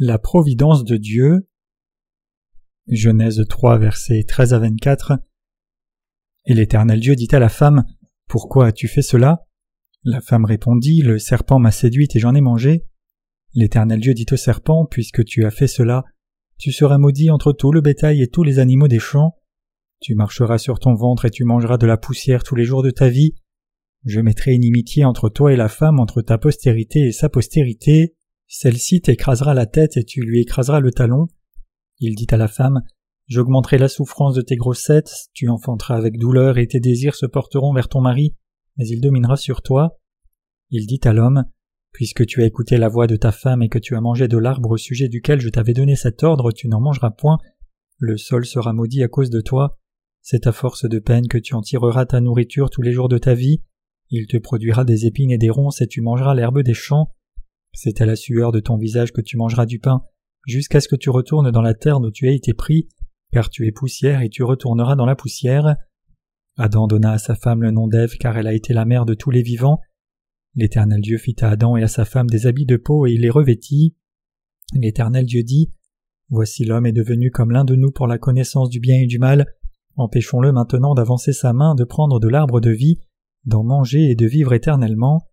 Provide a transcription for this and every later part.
La providence de Dieu. Genèse 3, versets 13 à 24. Et l'Éternel Dieu dit à la femme Pourquoi as-tu fait cela? La femme répondit Le serpent m'a séduite et j'en ai mangé. L'Éternel Dieu dit au serpent Puisque tu as fait cela, tu seras maudit entre tout le bétail et tous les animaux des champs. Tu marcheras sur ton ventre et tu mangeras de la poussière tous les jours de ta vie. Je mettrai inimitié entre toi et la femme, entre ta postérité et sa postérité. Celle-ci t'écrasera la tête et tu lui écraseras le talon. Il dit à la femme, J'augmenterai la souffrance de tes grossettes, tu enfanteras avec douleur et tes désirs se porteront vers ton mari, mais il dominera sur toi. Il dit à l'homme, Puisque tu as écouté la voix de ta femme et que tu as mangé de l'arbre au sujet duquel je t'avais donné cet ordre, tu n'en mangeras point, le sol sera maudit à cause de toi, c'est à force de peine que tu en tireras ta nourriture tous les jours de ta vie, il te produira des épines et des ronces et tu mangeras l'herbe des champs, c'est à la sueur de ton visage que tu mangeras du pain, jusqu'à ce que tu retournes dans la terre d'où tu as été pris, car tu es poussière et tu retourneras dans la poussière. Adam donna à sa femme le nom d'Ève car elle a été la mère de tous les vivants. L'Éternel Dieu fit à Adam et à sa femme des habits de peau et il les revêtit. L'Éternel Dieu dit Voici l'homme est devenu comme l'un de nous pour la connaissance du bien et du mal. Empêchons-le maintenant d'avancer sa main, de prendre de l'arbre de vie, d'en manger et de vivre éternellement.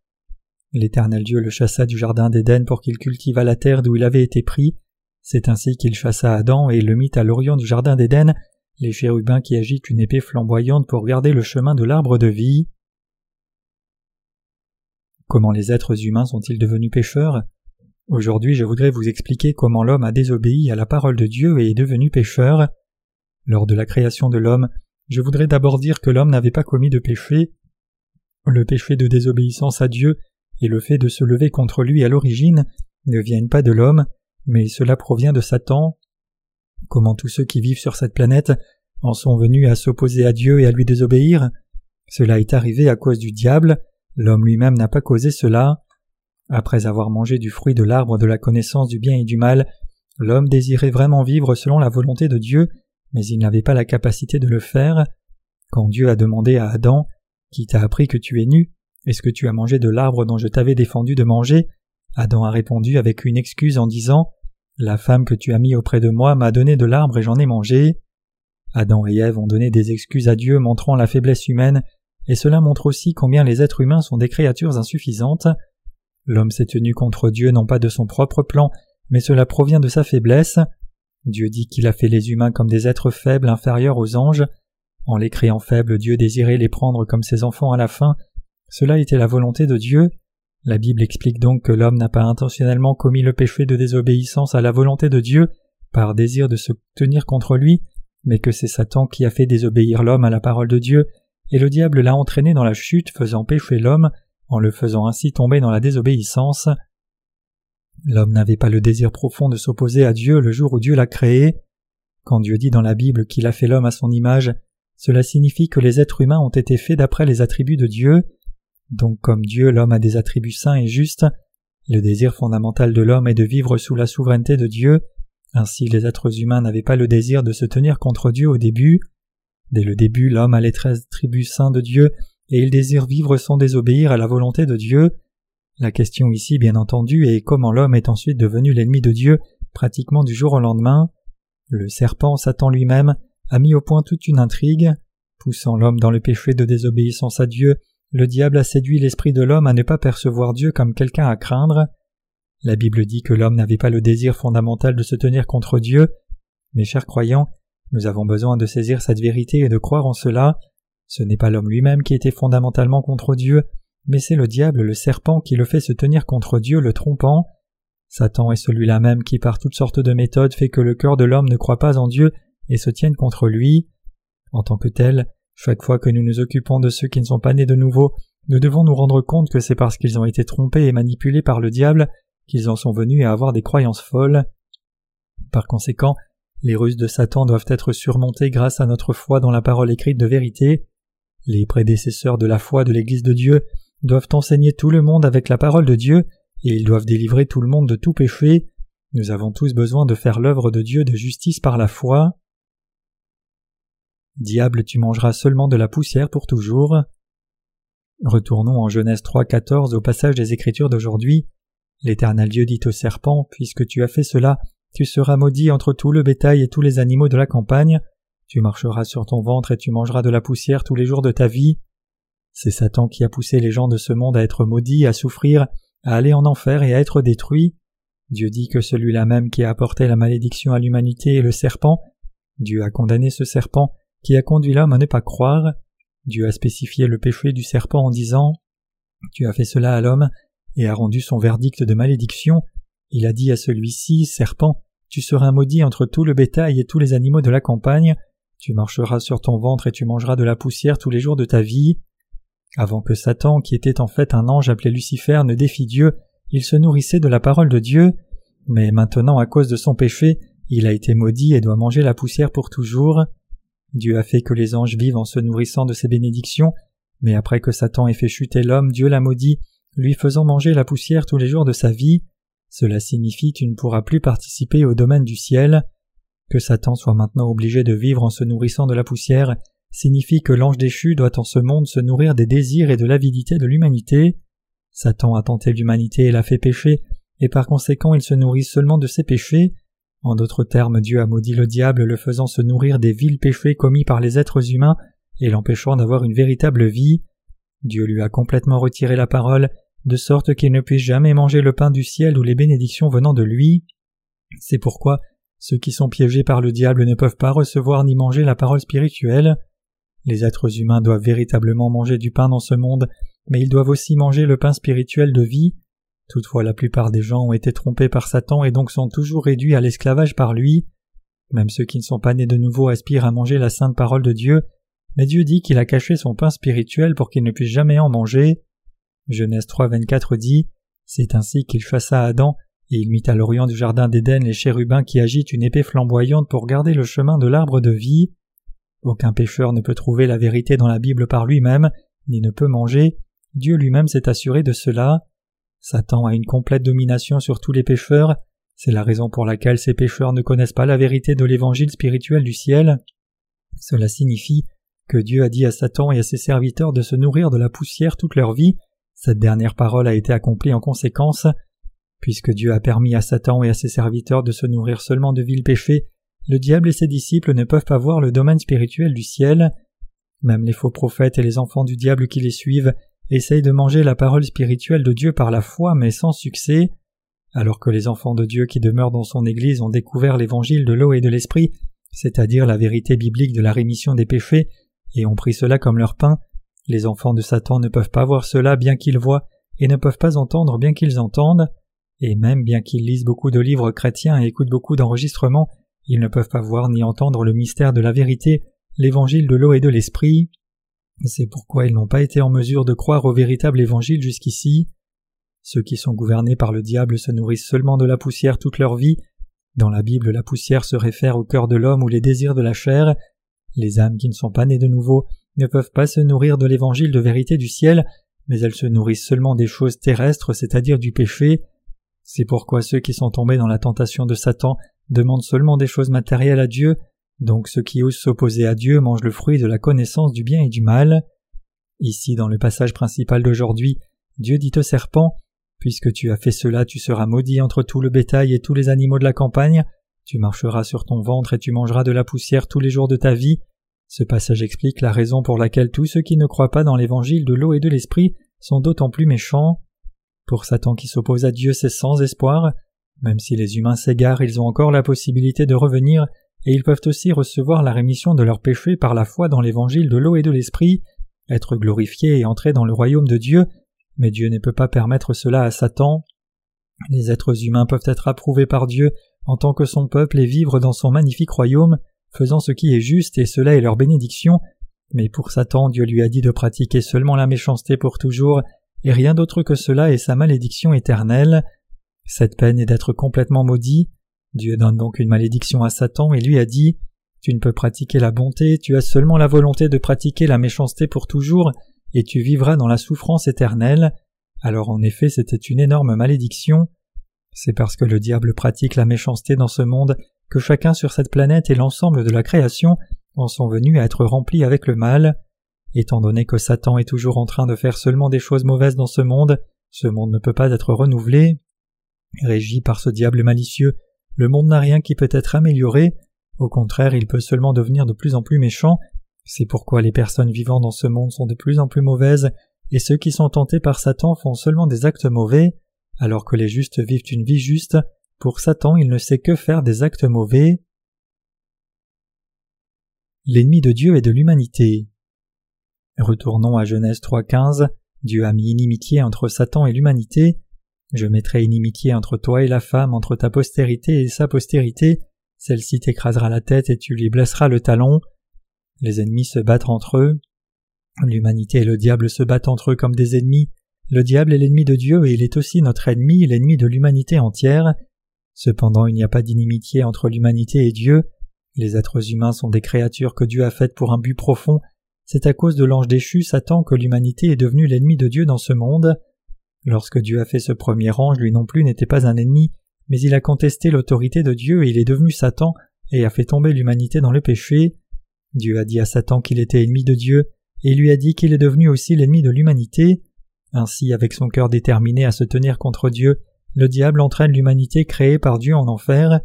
L'Éternel Dieu le chassa du jardin d'Éden pour qu'il cultivât la terre d'où il avait été pris. C'est ainsi qu'il chassa Adam et le mit à l'orient du jardin d'Éden, les chérubins qui agitent une épée flamboyante pour garder le chemin de l'arbre de vie. Comment les êtres humains sont-ils devenus pécheurs? Aujourd'hui je voudrais vous expliquer comment l'homme a désobéi à la parole de Dieu et est devenu pécheur. Lors de la création de l'homme, je voudrais d'abord dire que l'homme n'avait pas commis de péché. Le péché de désobéissance à Dieu et le fait de se lever contre lui à l'origine ne viennent pas de l'homme, mais cela provient de Satan. Comment tous ceux qui vivent sur cette planète en sont venus à s'opposer à Dieu et à lui désobéir? Cela est arrivé à cause du diable, l'homme lui-même n'a pas causé cela. Après avoir mangé du fruit de l'arbre de la connaissance du bien et du mal, l'homme désirait vraiment vivre selon la volonté de Dieu, mais il n'avait pas la capacité de le faire. Quand Dieu a demandé à Adam Qui t'a appris que tu es nu? Est-ce que tu as mangé de l'arbre dont je t'avais défendu de manger? Adam a répondu avec une excuse en disant La femme que tu as mis auprès de moi m'a donné de l'arbre et j'en ai mangé. Adam et Ève ont donné des excuses à Dieu montrant la faiblesse humaine, et cela montre aussi combien les êtres humains sont des créatures insuffisantes. L'homme s'est tenu contre Dieu non pas de son propre plan, mais cela provient de sa faiblesse. Dieu dit qu'il a fait les humains comme des êtres faibles inférieurs aux anges. En les créant faibles, Dieu désirait les prendre comme ses enfants à la fin. Cela était la volonté de Dieu. La Bible explique donc que l'homme n'a pas intentionnellement commis le péché de désobéissance à la volonté de Dieu par désir de se tenir contre lui, mais que c'est Satan qui a fait désobéir l'homme à la parole de Dieu, et le diable l'a entraîné dans la chute faisant pécher l'homme en le faisant ainsi tomber dans la désobéissance. L'homme n'avait pas le désir profond de s'opposer à Dieu le jour où Dieu l'a créé. Quand Dieu dit dans la Bible qu'il a fait l'homme à son image, cela signifie que les êtres humains ont été faits d'après les attributs de Dieu. Donc comme Dieu, l'homme a des attributs saints et justes. Le désir fondamental de l'homme est de vivre sous la souveraineté de Dieu. Ainsi les êtres humains n'avaient pas le désir de se tenir contre Dieu au début. Dès le début, l'homme a les treize tribus saints de Dieu et il désire vivre sans désobéir à la volonté de Dieu. La question ici, bien entendu, est comment l'homme est ensuite devenu l'ennemi de Dieu pratiquement du jour au lendemain. Le serpent, Satan lui-même, a mis au point toute une intrigue. Poussant l'homme dans le péché de désobéissance à Dieu, le diable a séduit l'esprit de l'homme à ne pas percevoir Dieu comme quelqu'un à craindre. La Bible dit que l'homme n'avait pas le désir fondamental de se tenir contre Dieu. Mes chers croyants, nous avons besoin de saisir cette vérité et de croire en cela. Ce n'est pas l'homme lui-même qui était fondamentalement contre Dieu, mais c'est le diable, le serpent, qui le fait se tenir contre Dieu, le trompant. Satan est celui-là même qui, par toutes sortes de méthodes, fait que le cœur de l'homme ne croit pas en Dieu et se tienne contre lui. En tant que tel, chaque fois que nous nous occupons de ceux qui ne sont pas nés de nouveau, nous devons nous rendre compte que c'est parce qu'ils ont été trompés et manipulés par le diable qu'ils en sont venus à avoir des croyances folles. Par conséquent, les ruses de Satan doivent être surmontées grâce à notre foi dans la parole écrite de vérité. Les prédécesseurs de la foi de l'Église de Dieu doivent enseigner tout le monde avec la parole de Dieu, et ils doivent délivrer tout le monde de tout péché. Nous avons tous besoin de faire l'œuvre de Dieu de justice par la foi. Diable, tu mangeras seulement de la poussière pour toujours. Retournons en Genèse 3.14 au passage des Écritures d'aujourd'hui. L'Éternel Dieu dit au serpent, Puisque tu as fait cela, tu seras maudit entre tout le bétail et tous les animaux de la campagne, tu marcheras sur ton ventre et tu mangeras de la poussière tous les jours de ta vie. C'est Satan qui a poussé les gens de ce monde à être maudits, à souffrir, à aller en enfer et à être détruits. Dieu dit que celui-là même qui a apporté la malédiction à l'humanité est le serpent. Dieu a condamné ce serpent qui a conduit l'homme à ne pas croire. Dieu a spécifié le péché du serpent en disant Tu as fait cela à l'homme et a rendu son verdict de malédiction. Il a dit à celui-ci, Serpent, tu seras maudit entre tout le bétail et tous les animaux de la campagne, tu marcheras sur ton ventre et tu mangeras de la poussière tous les jours de ta vie. Avant que Satan, qui était en fait un ange appelé Lucifer, ne défie Dieu, il se nourrissait de la parole de Dieu, mais maintenant à cause de son péché, il a été maudit et doit manger la poussière pour toujours. Dieu a fait que les anges vivent en se nourrissant de ses bénédictions, mais après que Satan ait fait chuter l'homme, Dieu l'a maudit, lui faisant manger la poussière tous les jours de sa vie. Cela signifie tu ne pourras plus participer au domaine du ciel. Que Satan soit maintenant obligé de vivre en se nourrissant de la poussière signifie que l'ange déchu doit en ce monde se nourrir des désirs et de l'avidité de l'humanité. Satan a tenté l'humanité et l'a fait pécher, et par conséquent il se nourrit seulement de ses péchés. En d'autres termes, Dieu a maudit le diable le faisant se nourrir des vils péchés commis par les êtres humains et l'empêchant d'avoir une véritable vie. Dieu lui a complètement retiré la parole, de sorte qu'il ne puisse jamais manger le pain du ciel ou les bénédictions venant de lui. C'est pourquoi ceux qui sont piégés par le diable ne peuvent pas recevoir ni manger la parole spirituelle. Les êtres humains doivent véritablement manger du pain dans ce monde, mais ils doivent aussi manger le pain spirituel de vie. Toutefois la plupart des gens ont été trompés par Satan et donc sont toujours réduits à l'esclavage par lui. Même ceux qui ne sont pas nés de nouveau aspirent à manger la sainte parole de Dieu, mais Dieu dit qu'il a caché son pain spirituel pour qu'ils ne puissent jamais en manger. Genèse 3, 24 dit C'est ainsi qu'il chassa Adam, et il mit à l'orient du jardin d'Éden les chérubins qui agitent une épée flamboyante pour garder le chemin de l'arbre de vie. Aucun pécheur ne peut trouver la vérité dans la Bible par lui-même, ni ne peut manger. Dieu lui-même s'est assuré de cela. Satan a une complète domination sur tous les pécheurs. C'est la raison pour laquelle ces pécheurs ne connaissent pas la vérité de l'évangile spirituel du ciel. Cela signifie que Dieu a dit à Satan et à ses serviteurs de se nourrir de la poussière toute leur vie cette dernière parole a été accomplie en conséquence. Puisque Dieu a permis à Satan et à ses serviteurs de se nourrir seulement de vils péchés, le diable et ses disciples ne peuvent pas voir le domaine spirituel du ciel. Même les faux prophètes et les enfants du diable qui les suivent essayent de manger la parole spirituelle de Dieu par la foi, mais sans succès. Alors que les enfants de Dieu qui demeurent dans son Église ont découvert l'évangile de l'eau et de l'esprit, c'est-à-dire la vérité biblique de la rémission des péchés, et ont pris cela comme leur pain, les enfants de Satan ne peuvent pas voir cela bien qu'ils voient, et ne peuvent pas entendre bien qu'ils entendent, et même bien qu'ils lisent beaucoup de livres chrétiens et écoutent beaucoup d'enregistrements, ils ne peuvent pas voir ni entendre le mystère de la vérité, l'évangile de l'eau et de l'esprit. C'est pourquoi ils n'ont pas été en mesure de croire au véritable évangile jusqu'ici. Ceux qui sont gouvernés par le diable se nourrissent seulement de la poussière toute leur vie. Dans la Bible, la poussière se réfère au cœur de l'homme ou les désirs de la chair. Les âmes qui ne sont pas nées de nouveau ne peuvent pas se nourrir de l'évangile de vérité du ciel, mais elles se nourrissent seulement des choses terrestres, c'est-à-dire du péché. C'est pourquoi ceux qui sont tombés dans la tentation de Satan demandent seulement des choses matérielles à Dieu, donc ceux qui osent s'opposer à Dieu mangent le fruit de la connaissance du bien et du mal. Ici, dans le passage principal d'aujourd'hui, Dieu dit au serpent Puisque tu as fait cela, tu seras maudit entre tout le bétail et tous les animaux de la campagne, tu marcheras sur ton ventre et tu mangeras de la poussière tous les jours de ta vie, ce passage explique la raison pour laquelle tous ceux qui ne croient pas dans l'évangile de l'eau et de l'esprit sont d'autant plus méchants. Pour Satan qui s'oppose à Dieu, c'est sans espoir. Même si les humains s'égarent, ils ont encore la possibilité de revenir, et ils peuvent aussi recevoir la rémission de leurs péchés par la foi dans l'évangile de l'eau et de l'esprit, être glorifiés et entrer dans le royaume de Dieu, mais Dieu ne peut pas permettre cela à Satan. Les êtres humains peuvent être approuvés par Dieu en tant que son peuple et vivre dans son magnifique royaume, faisant ce qui est juste, et cela est leur bénédiction. Mais pour Satan, Dieu lui a dit de pratiquer seulement la méchanceté pour toujours, et rien d'autre que cela est sa malédiction éternelle. Cette peine est d'être complètement maudit. Dieu donne donc une malédiction à Satan et lui a dit Tu ne peux pratiquer la bonté, tu as seulement la volonté de pratiquer la méchanceté pour toujours, et tu vivras dans la souffrance éternelle. Alors en effet, c'était une énorme malédiction. C'est parce que le diable pratique la méchanceté dans ce monde que chacun sur cette planète et l'ensemble de la création en sont venus à être remplis avec le mal. Étant donné que Satan est toujours en train de faire seulement des choses mauvaises dans ce monde, ce monde ne peut pas être renouvelé. Régi par ce diable malicieux, le monde n'a rien qui peut être amélioré, au contraire il peut seulement devenir de plus en plus méchant, c'est pourquoi les personnes vivant dans ce monde sont de plus en plus mauvaises, et ceux qui sont tentés par Satan font seulement des actes mauvais, alors que les justes vivent une vie juste, pour Satan il ne sait que faire des actes mauvais. L'ennemi de Dieu et de l'humanité. Retournons à Genèse 3.15. Dieu a mis inimitié entre Satan et l'humanité. Je mettrai inimitié entre toi et la femme, entre ta postérité et sa postérité. Celle-ci t'écrasera la tête et tu lui blesseras le talon. Les ennemis se battent entre eux. L'humanité et le diable se battent entre eux comme des ennemis. Le diable est l'ennemi de Dieu et il est aussi notre ennemi, l'ennemi de l'humanité entière. Cependant, il n'y a pas d'inimitié entre l'humanité et Dieu. Les êtres humains sont des créatures que Dieu a faites pour un but profond. C'est à cause de l'ange déchu Satan que l'humanité est devenue l'ennemi de Dieu dans ce monde. Lorsque Dieu a fait ce premier ange, lui non plus n'était pas un ennemi, mais il a contesté l'autorité de Dieu et il est devenu Satan et a fait tomber l'humanité dans le péché. Dieu a dit à Satan qu'il était ennemi de Dieu, et lui a dit qu'il est devenu aussi l'ennemi de l'humanité. Ainsi, avec son cœur déterminé à se tenir contre Dieu, le diable entraîne l'humanité créée par Dieu en enfer.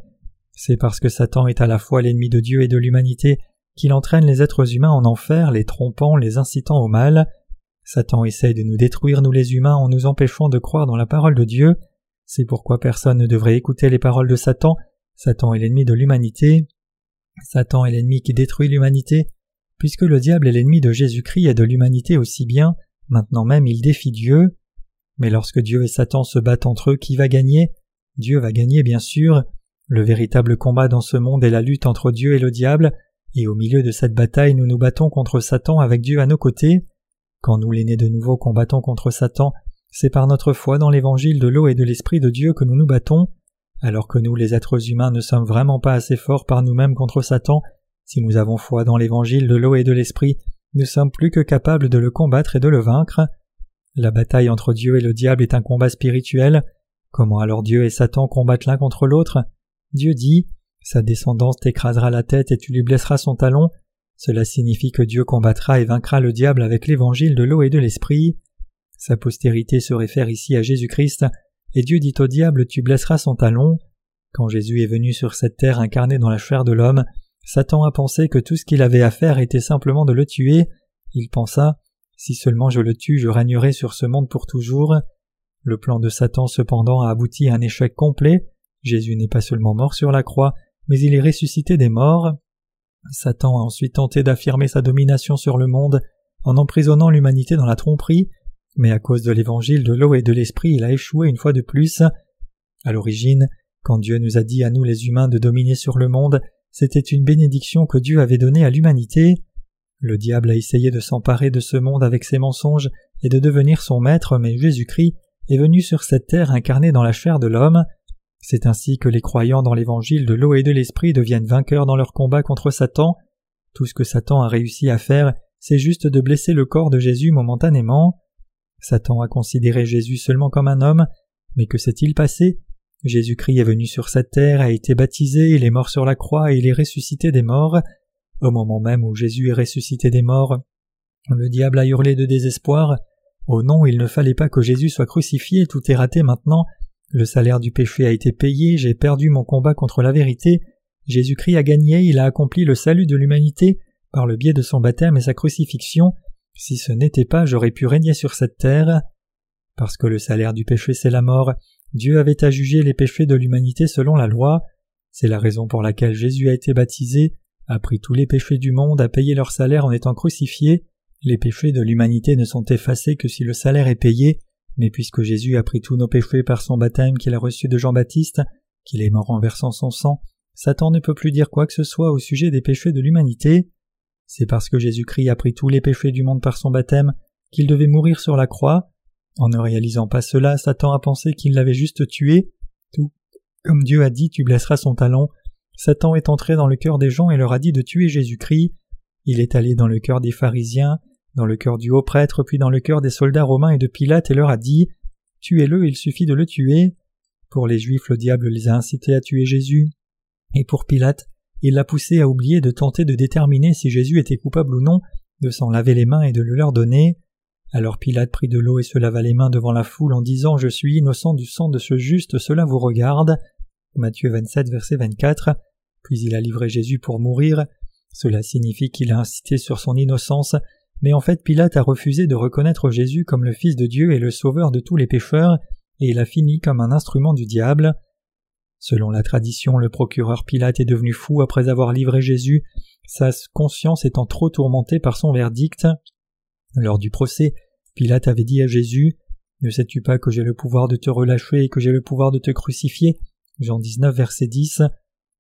C'est parce que Satan est à la fois l'ennemi de Dieu et de l'humanité qu'il entraîne les êtres humains en enfer, les trompant, les incitant au mal. Satan essaye de nous détruire, nous les humains, en nous empêchant de croire dans la parole de Dieu. C'est pourquoi personne ne devrait écouter les paroles de Satan. Satan est l'ennemi de l'humanité. Satan est l'ennemi qui détruit l'humanité. Puisque le diable est l'ennemi de Jésus-Christ et de l'humanité aussi bien, maintenant même il défie Dieu. Mais lorsque Dieu et Satan se battent entre eux, qui va gagner? Dieu va gagner bien sûr. Le véritable combat dans ce monde est la lutte entre Dieu et le diable, et au milieu de cette bataille nous nous battons contre Satan avec Dieu à nos côtés. Quand nous l'aînés de nouveau combattons contre Satan, c'est par notre foi dans l'évangile de l'eau et de l'esprit de Dieu que nous nous battons, alors que nous les êtres humains ne sommes vraiment pas assez forts par nous-mêmes contre Satan, si nous avons foi dans l'évangile de l'eau et de l'esprit, nous sommes plus que capables de le combattre et de le vaincre. La bataille entre Dieu et le diable est un combat spirituel. Comment alors Dieu et Satan combattent l'un contre l'autre? Dieu dit Sa descendance t'écrasera la tête et tu lui blesseras son talon. Cela signifie que Dieu combattra et vaincra le diable avec l'évangile de l'eau et de l'esprit. Sa postérité se réfère ici à Jésus-Christ, et Dieu dit au diable Tu blesseras son talon. Quand Jésus est venu sur cette terre incarné dans la chair de l'homme, Satan a pensé que tout ce qu'il avait à faire était simplement de le tuer. Il pensa Si seulement je le tue, je régnerai sur ce monde pour toujours. Le plan de Satan cependant a abouti à un échec complet. Jésus n'est pas seulement mort sur la croix, mais il est ressuscité des morts. Satan a ensuite tenté d'affirmer sa domination sur le monde en emprisonnant l'humanité dans la tromperie, mais à cause de l'évangile de l'eau et de l'esprit il a échoué une fois de plus. À l'origine, quand Dieu nous a dit à nous les humains de dominer sur le monde, c'était une bénédiction que Dieu avait donnée à l'humanité. Le diable a essayé de s'emparer de ce monde avec ses mensonges et de devenir son maître, mais Jésus-Christ est venu sur cette terre incarné dans la chair de l'homme. C'est ainsi que les croyants dans l'évangile de l'eau et de l'esprit deviennent vainqueurs dans leur combat contre Satan. Tout ce que Satan a réussi à faire, c'est juste de blesser le corps de Jésus momentanément. Satan a considéré Jésus seulement comme un homme, mais que s'est-il passé? Jésus-Christ est venu sur cette terre, a été baptisé, il est mort sur la croix et il est ressuscité des morts. Au moment même où Jésus est ressuscité des morts, le diable a hurlé de désespoir. Oh non, il ne fallait pas que Jésus soit crucifié, tout est raté maintenant. Le salaire du péché a été payé, j'ai perdu mon combat contre la vérité. Jésus-Christ a gagné, il a accompli le salut de l'humanité par le biais de son baptême et sa crucifixion. Si ce n'était pas, j'aurais pu régner sur cette terre. Parce que le salaire du péché c'est la mort, Dieu avait à juger les péchés de l'humanité selon la loi. C'est la raison pour laquelle Jésus a été baptisé, a pris tous les péchés du monde, a payé leur salaire en étant crucifié. Les péchés de l'humanité ne sont effacés que si le salaire est payé, mais puisque Jésus a pris tous nos péchés par son baptême qu'il a reçu de Jean-Baptiste, qu'il est mort en versant son sang, Satan ne peut plus dire quoi que ce soit au sujet des péchés de l'humanité. C'est parce que Jésus-Christ a pris tous les péchés du monde par son baptême qu'il devait mourir sur la croix. En ne réalisant pas cela, Satan a pensé qu'il l'avait juste tué. Tout comme Dieu a dit, tu blesseras son talon. Satan est entré dans le cœur des gens et leur a dit de tuer Jésus-Christ. Il est allé dans le cœur des pharisiens, dans le cœur du haut prêtre, puis dans le cœur des soldats romains et de Pilate et leur a dit Tuez-le, il suffit de le tuer. Pour les Juifs, le diable les a incités à tuer Jésus. Et pour Pilate, il l'a poussé à oublier de tenter de déterminer si Jésus était coupable ou non, de s'en laver les mains et de le leur donner. Alors Pilate prit de l'eau et se lava les mains devant la foule en disant Je suis innocent du sang de ce juste, cela vous regarde. Matthieu 27, verset 24. Puis il a livré Jésus pour mourir. Cela signifie qu'il a incité sur son innocence, mais en fait Pilate a refusé de reconnaître Jésus comme le Fils de Dieu et le Sauveur de tous les pécheurs, et il a fini comme un instrument du diable. Selon la tradition, le procureur Pilate est devenu fou après avoir livré Jésus, sa conscience étant trop tourmentée par son verdict. Lors du procès, Pilate avait dit à Jésus Ne sais-tu pas que j'ai le pouvoir de te relâcher et que j'ai le pouvoir de te crucifier? Jean 19, verset 10.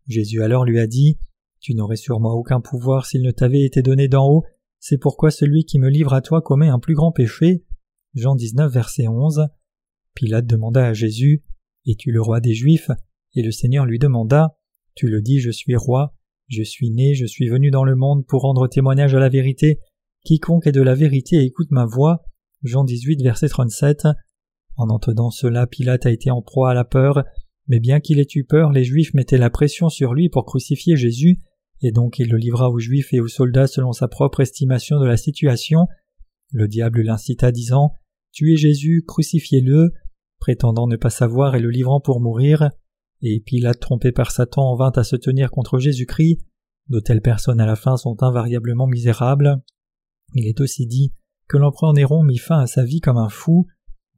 Jésus alors lui a dit Tu n'aurais moi aucun pouvoir s'il ne t'avait été donné d'en haut, c'est pourquoi celui qui me livre à toi commet un plus grand péché. Jean 19, verset 11. Pilate demanda à Jésus Es-tu le roi des Juifs? Et le Seigneur lui demanda Tu le dis, je suis roi, je suis né, je suis venu dans le monde pour rendre témoignage à la vérité. Quiconque est de la vérité écoute ma voix. Jean 18, verset 37. En entendant cela, Pilate a été en proie à la peur, mais bien qu'il ait eu peur, les Juifs mettaient la pression sur lui pour crucifier Jésus, et donc il le livra aux Juifs et aux soldats selon sa propre estimation de la situation. Le diable l'incita disant Tuez Jésus, crucifiez-le, prétendant ne pas savoir et le livrant pour mourir. Et Pilate, trompé par Satan, en vint à se tenir contre Jésus-Christ. De telles personnes à la fin sont invariablement misérables. Il est aussi dit que l'empereur Néron mit fin à sa vie comme un fou.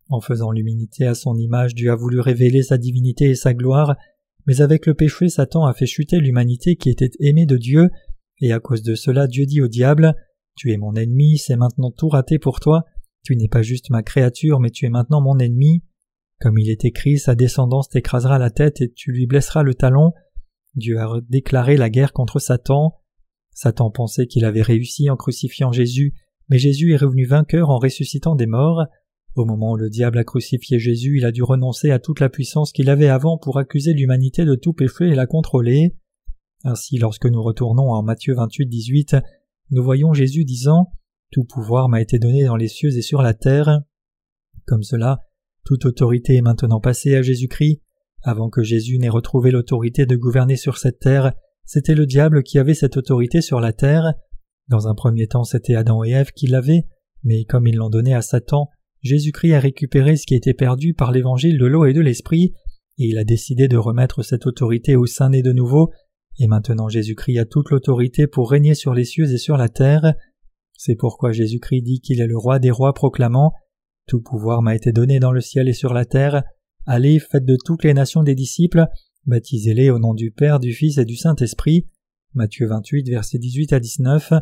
En faisant l'humilité à son image, Dieu a voulu révéler sa divinité et sa gloire, mais avec le péché, Satan a fait chuter l'humanité qui était aimée de Dieu, et à cause de cela, Dieu dit au diable Tu es mon ennemi, c'est maintenant tout raté pour toi, tu n'es pas juste ma créature, mais tu es maintenant mon ennemi. Comme il est écrit, sa descendance t'écrasera la tête et tu lui blesseras le talon. Dieu a déclaré la guerre contre Satan. Satan pensait qu'il avait réussi en crucifiant Jésus, mais Jésus est revenu vainqueur en ressuscitant des morts. Au moment où le diable a crucifié Jésus, il a dû renoncer à toute la puissance qu'il avait avant pour accuser l'humanité de tout péché et la contrôler. Ainsi, lorsque nous retournons en Matthieu 28, 18, nous voyons Jésus disant Tout pouvoir m'a été donné dans les cieux et sur la terre. Comme cela, toute autorité est maintenant passée à Jésus-Christ. Avant que Jésus n'ait retrouvé l'autorité de gouverner sur cette terre, c'était le diable qui avait cette autorité sur la terre. Dans un premier temps, c'était Adam et Ève qui l'avaient, mais comme ils l'ont donné à Satan, Jésus-Christ a récupéré ce qui était perdu par l'évangile de l'eau et de l'esprit, et il a décidé de remettre cette autorité au sein né de nouveau, et maintenant Jésus-Christ a toute l'autorité pour régner sur les cieux et sur la terre. C'est pourquoi Jésus-Christ dit qu'il est le roi des rois proclamant Tout pouvoir m'a été donné dans le ciel et sur la terre. Allez, faites de toutes les nations des disciples, baptisez-les au nom du Père, du Fils et du Saint-Esprit. Matthieu 28, versets 18 à 19.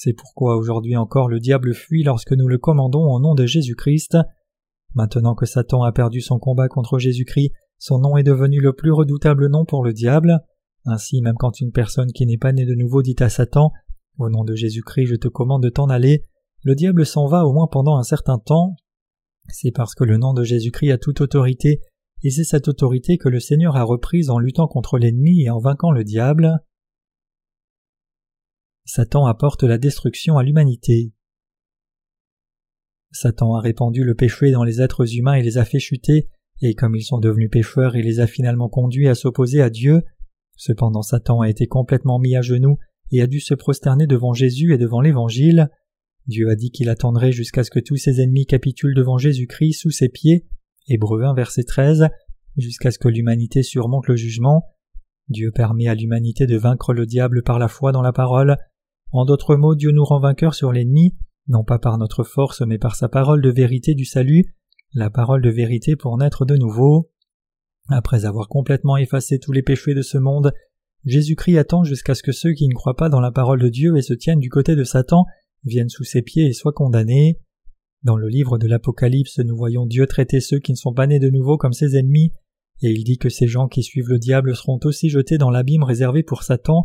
C'est pourquoi aujourd'hui encore le diable fuit lorsque nous le commandons au nom de Jésus-Christ. Maintenant que Satan a perdu son combat contre Jésus-Christ, son nom est devenu le plus redoutable nom pour le diable. Ainsi, même quand une personne qui n'est pas née de nouveau dit à Satan Au nom de Jésus-Christ, je te commande de t'en aller, le diable s'en va au moins pendant un certain temps. C'est parce que le nom de Jésus-Christ a toute autorité, et c'est cette autorité que le Seigneur a reprise en luttant contre l'ennemi et en vainquant le diable. Satan apporte la destruction à l'humanité. Satan a répandu le péché dans les êtres humains et les a fait chuter, et comme ils sont devenus pécheurs, il les a finalement conduits à s'opposer à Dieu. Cependant Satan a été complètement mis à genoux et a dû se prosterner devant Jésus et devant l'Évangile. Dieu a dit qu'il attendrait jusqu'à ce que tous ses ennemis capitulent devant Jésus-Christ sous ses pieds. Hébreu 1 verset 13, jusqu'à ce que l'humanité surmonte le jugement. Dieu permet à l'humanité de vaincre le diable par la foi dans la parole, en d'autres mots, Dieu nous rend vainqueurs sur l'ennemi, non pas par notre force, mais par sa parole de vérité du salut, la parole de vérité pour naître de nouveau. Après avoir complètement effacé tous les péchés de ce monde, Jésus-Christ attend jusqu'à ce que ceux qui ne croient pas dans la parole de Dieu et se tiennent du côté de Satan viennent sous ses pieds et soient condamnés. Dans le livre de l'Apocalypse, nous voyons Dieu traiter ceux qui ne sont pas nés de nouveau comme ses ennemis, et il dit que ces gens qui suivent le diable seront aussi jetés dans l'abîme réservé pour Satan,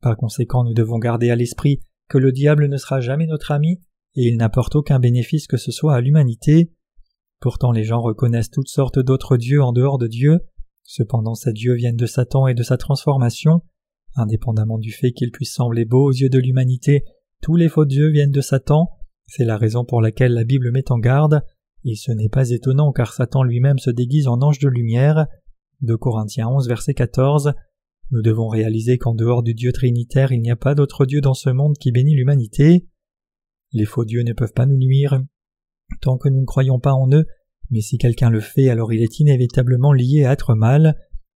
par conséquent, nous devons garder à l'esprit que le diable ne sera jamais notre ami et il n'apporte aucun bénéfice que ce soit à l'humanité. Pourtant les gens reconnaissent toutes sortes d'autres dieux en dehors de Dieu. Cependant ces dieux viennent de Satan et de sa transformation. Indépendamment du fait qu'ils puissent sembler beaux aux yeux de l'humanité, tous les faux dieux viennent de Satan. C'est la raison pour laquelle la Bible met en garde. Et ce n'est pas étonnant car Satan lui-même se déguise en ange de lumière. De Corinthiens 11 verset 14. Nous devons réaliser qu'en dehors du Dieu trinitaire il n'y a pas d'autre Dieu dans ce monde qui bénit l'humanité. Les faux dieux ne peuvent pas nous nuire, tant que nous ne croyons pas en eux, mais si quelqu'un le fait, alors il est inévitablement lié à être mal.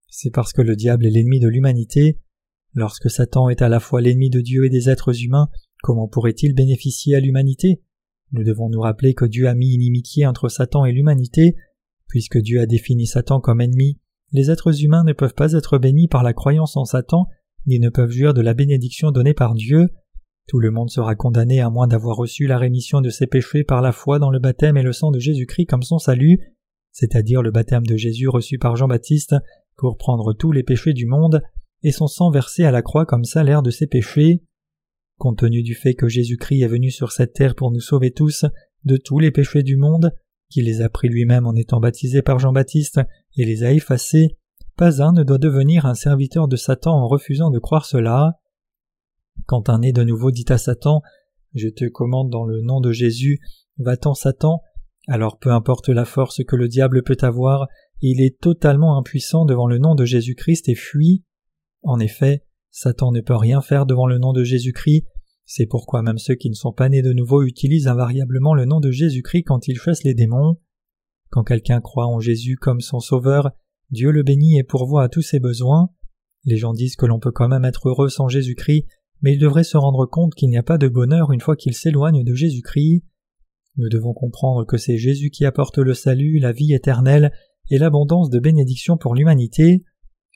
C'est parce que le diable est l'ennemi de l'humanité. Lorsque Satan est à la fois l'ennemi de Dieu et des êtres humains, comment pourrait-il bénéficier à l'humanité? Nous devons nous rappeler que Dieu a mis inimitié entre Satan et l'humanité. Puisque Dieu a défini Satan comme ennemi, les êtres humains ne peuvent pas être bénis par la croyance en Satan, ni ne peuvent jouir de la bénédiction donnée par Dieu. Tout le monde sera condamné à moins d'avoir reçu la rémission de ses péchés par la foi dans le baptême et le sang de Jésus-Christ comme son salut, c'est-à-dire le baptême de Jésus reçu par Jean-Baptiste pour prendre tous les péchés du monde, et son sang versé à la croix comme salaire de ses péchés. Compte tenu du fait que Jésus-Christ est venu sur cette terre pour nous sauver tous de tous les péchés du monde, qu'il les a pris lui-même en étant baptisé par Jean-Baptiste et les a effacés, pas un ne doit devenir un serviteur de Satan en refusant de croire cela. Quand un né de nouveau dit à Satan Je te commande dans le nom de Jésus, va-t'en Satan, alors peu importe la force que le diable peut avoir, il est totalement impuissant devant le nom de Jésus-Christ et fuit. En effet, Satan ne peut rien faire devant le nom de Jésus-Christ, c'est pourquoi même ceux qui ne sont pas nés de nouveau utilisent invariablement le nom de Jésus-Christ quand ils chassent les démons. Quand quelqu'un croit en Jésus comme son sauveur, Dieu le bénit et pourvoit à tous ses besoins. Les gens disent que l'on peut quand même être heureux sans Jésus-Christ, mais ils devraient se rendre compte qu'il n'y a pas de bonheur une fois qu'ils s'éloignent de Jésus-Christ. Nous devons comprendre que c'est Jésus qui apporte le salut, la vie éternelle et l'abondance de bénédictions pour l'humanité.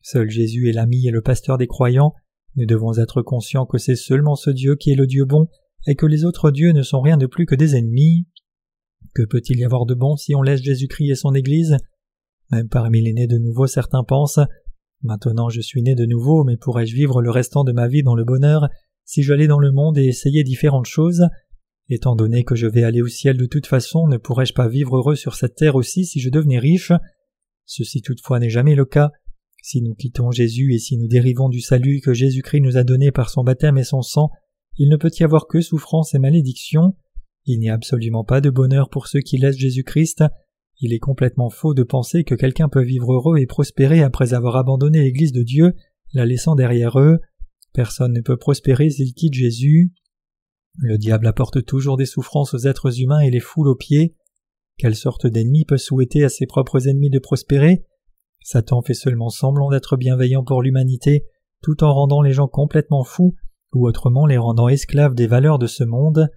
Seul Jésus est l'ami et le pasteur des croyants. Nous devons être conscients que c'est seulement ce Dieu qui est le Dieu bon et que les autres dieux ne sont rien de plus que des ennemis. Que peut-il y avoir de bon si on laisse Jésus-Christ et son Église? Même parmi les nés de nouveau, certains pensent Maintenant je suis né de nouveau, mais pourrais-je vivre le restant de ma vie dans le bonheur si j'allais dans le monde et essayer différentes choses? Étant donné que je vais aller au ciel de toute façon, ne pourrais-je pas vivre heureux sur cette terre aussi si je devenais riche? Ceci toutefois n'est jamais le cas. Si nous quittons Jésus et si nous dérivons du salut que Jésus-Christ nous a donné par son baptême et son sang, il ne peut y avoir que souffrance et malédiction. Il n'y a absolument pas de bonheur pour ceux qui laissent Jésus-Christ. Il est complètement faux de penser que quelqu'un peut vivre heureux et prospérer après avoir abandonné l'Église de Dieu, la laissant derrière eux. Personne ne peut prospérer s'il quitte Jésus. Le diable apporte toujours des souffrances aux êtres humains et les foule aux pieds. Quelle sorte d'ennemi peut souhaiter à ses propres ennemis de prospérer? Satan fait seulement semblant d'être bienveillant pour l'humanité, tout en rendant les gens complètement fous, ou autrement les rendant esclaves des valeurs de ce monde.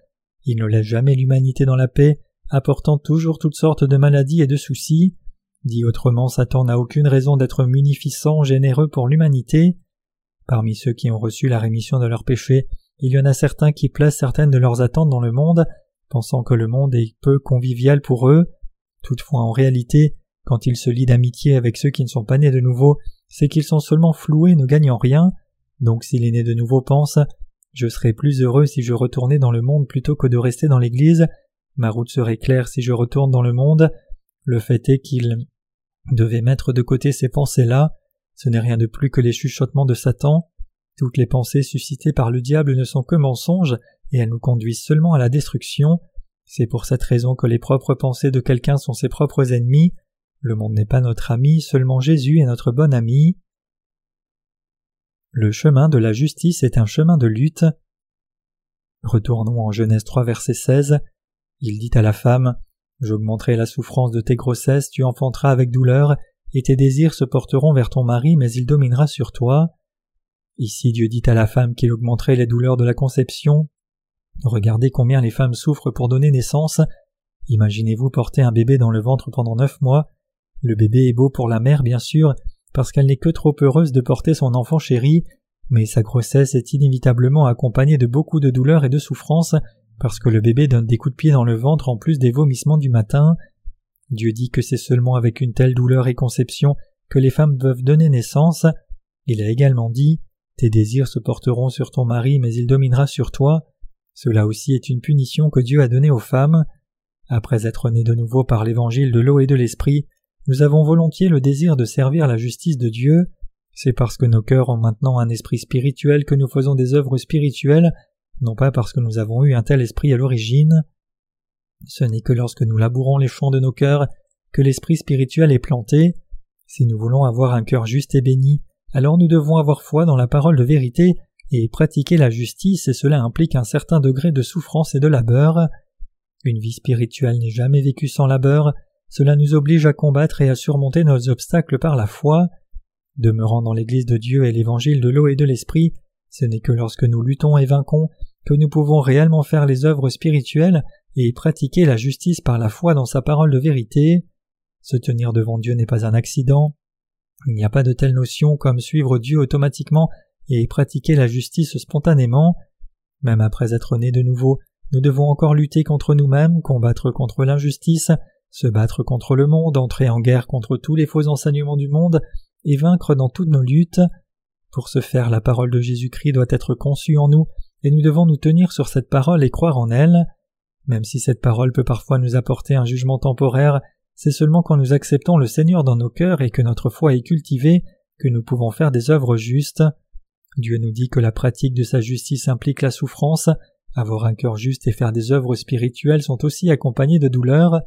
Il ne laisse jamais l'humanité dans la paix, apportant toujours toutes sortes de maladies et de soucis. Dit autrement, Satan n'a aucune raison d'être munificent, généreux pour l'humanité. Parmi ceux qui ont reçu la rémission de leurs péchés, il y en a certains qui placent certaines de leurs attentes dans le monde, pensant que le monde est peu convivial pour eux. Toutefois, en réalité, quand ils se lient d'amitié avec ceux qui ne sont pas nés de nouveau, c'est qu'ils sont seulement floués, ne gagnant rien. Donc si les nés de nouveau pensent Je serais plus heureux si je retournais dans le monde plutôt que de rester dans l'Église, Ma route serait claire si je retourne dans le monde. Le fait est qu'il devait mettre de côté ces pensées-là. Ce n'est rien de plus que les chuchotements de Satan. Toutes les pensées suscitées par le diable ne sont que mensonges, et elles nous conduisent seulement à la destruction. C'est pour cette raison que les propres pensées de quelqu'un sont ses propres ennemis. Le monde n'est pas notre ami, seulement Jésus est notre bon ami. Le chemin de la justice est un chemin de lutte. Retournons en Genèse 3 verset 16. Il dit à la femme J'augmenterai la souffrance de tes grossesses, tu enfanteras avec douleur, et tes désirs se porteront vers ton mari, mais il dominera sur toi. Ici Dieu dit à la femme qu'il augmenterait les douleurs de la conception. Regardez combien les femmes souffrent pour donner naissance. Imaginez-vous porter un bébé dans le ventre pendant neuf mois. Le bébé est beau pour la mère, bien sûr, parce qu'elle n'est que trop heureuse de porter son enfant chéri, mais sa grossesse est inévitablement accompagnée de beaucoup de douleurs et de souffrances, parce que le bébé donne des coups de pied dans le ventre en plus des vomissements du matin. Dieu dit que c'est seulement avec une telle douleur et conception que les femmes peuvent donner naissance. Il a également dit Tes désirs se porteront sur ton mari, mais il dominera sur toi. Cela aussi est une punition que Dieu a donnée aux femmes. Après être nés de nouveau par l'évangile de l'eau et de l'esprit, nous avons volontiers le désir de servir la justice de Dieu. C'est parce que nos cœurs ont maintenant un esprit spirituel que nous faisons des œuvres spirituelles non pas parce que nous avons eu un tel esprit à l'origine. Ce n'est que lorsque nous labourons les champs de nos cœurs que l'esprit spirituel est planté. Si nous voulons avoir un cœur juste et béni, alors nous devons avoir foi dans la parole de vérité et pratiquer la justice, et cela implique un certain degré de souffrance et de labeur. Une vie spirituelle n'est jamais vécue sans labeur, cela nous oblige à combattre et à surmonter nos obstacles par la foi. Demeurant dans l'Église de Dieu et l'Évangile de l'eau et de l'Esprit, ce n'est que lorsque nous luttons et vainquons que nous pouvons réellement faire les œuvres spirituelles et pratiquer la justice par la foi dans sa parole de vérité. Se tenir devant Dieu n'est pas un accident. Il n'y a pas de telle notion comme suivre Dieu automatiquement et pratiquer la justice spontanément. Même après être nés de nouveau, nous devons encore lutter contre nous-mêmes, combattre contre l'injustice, se battre contre le monde, entrer en guerre contre tous les faux enseignements du monde, et vaincre dans toutes nos luttes. Pour ce faire, la parole de Jésus-Christ doit être conçue en nous, et nous devons nous tenir sur cette parole et croire en elle. Même si cette parole peut parfois nous apporter un jugement temporaire, c'est seulement quand nous acceptons le Seigneur dans nos cœurs et que notre foi est cultivée que nous pouvons faire des œuvres justes. Dieu nous dit que la pratique de sa justice implique la souffrance, avoir un cœur juste et faire des œuvres spirituelles sont aussi accompagnées de douleurs.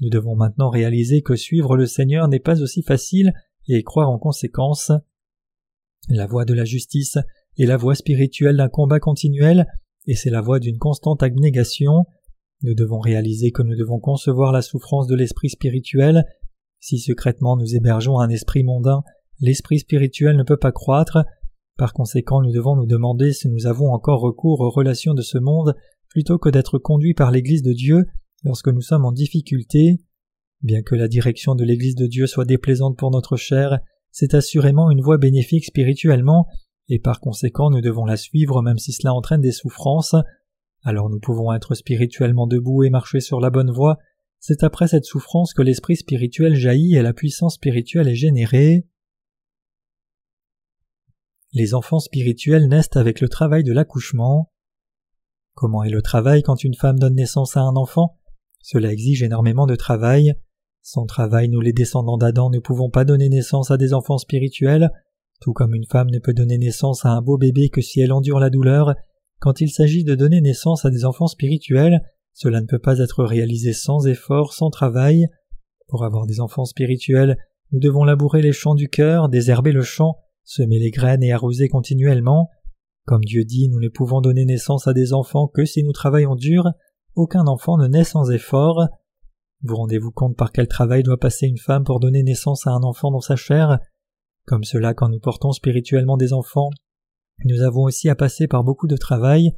Nous devons maintenant réaliser que suivre le Seigneur n'est pas aussi facile et croire en conséquence. La voie de la justice est la voie spirituelle d'un combat continuel, et c'est la voie d'une constante abnégation. Nous devons réaliser que nous devons concevoir la souffrance de l'esprit spirituel. Si secrètement nous hébergeons un esprit mondain, l'esprit spirituel ne peut pas croître. Par conséquent, nous devons nous demander si nous avons encore recours aux relations de ce monde plutôt que d'être conduits par l'Église de Dieu lorsque nous sommes en difficulté. Bien que la direction de l'Église de Dieu soit déplaisante pour notre chair, c'est assurément une voie bénéfique spirituellement, et par conséquent nous devons la suivre même si cela entraîne des souffrances. Alors nous pouvons être spirituellement debout et marcher sur la bonne voie. C'est après cette souffrance que l'esprit spirituel jaillit et la puissance spirituelle est générée. Les enfants spirituels naissent avec le travail de l'accouchement. Comment est le travail quand une femme donne naissance à un enfant? Cela exige énormément de travail. Sans travail, nous les descendants d'Adam ne pouvons pas donner naissance à des enfants spirituels, tout comme une femme ne peut donner naissance à un beau bébé que si elle endure la douleur. Quand il s'agit de donner naissance à des enfants spirituels, cela ne peut pas être réalisé sans effort, sans travail. Pour avoir des enfants spirituels, nous devons labourer les champs du cœur, désherber le champ, semer les graines et arroser continuellement. Comme Dieu dit, nous ne pouvons donner naissance à des enfants que si nous travaillons dur, aucun enfant ne naît sans effort. Vous rendez-vous compte par quel travail doit passer une femme pour donner naissance à un enfant dans sa chair? Comme cela, quand nous portons spirituellement des enfants, nous avons aussi à passer par beaucoup de travail.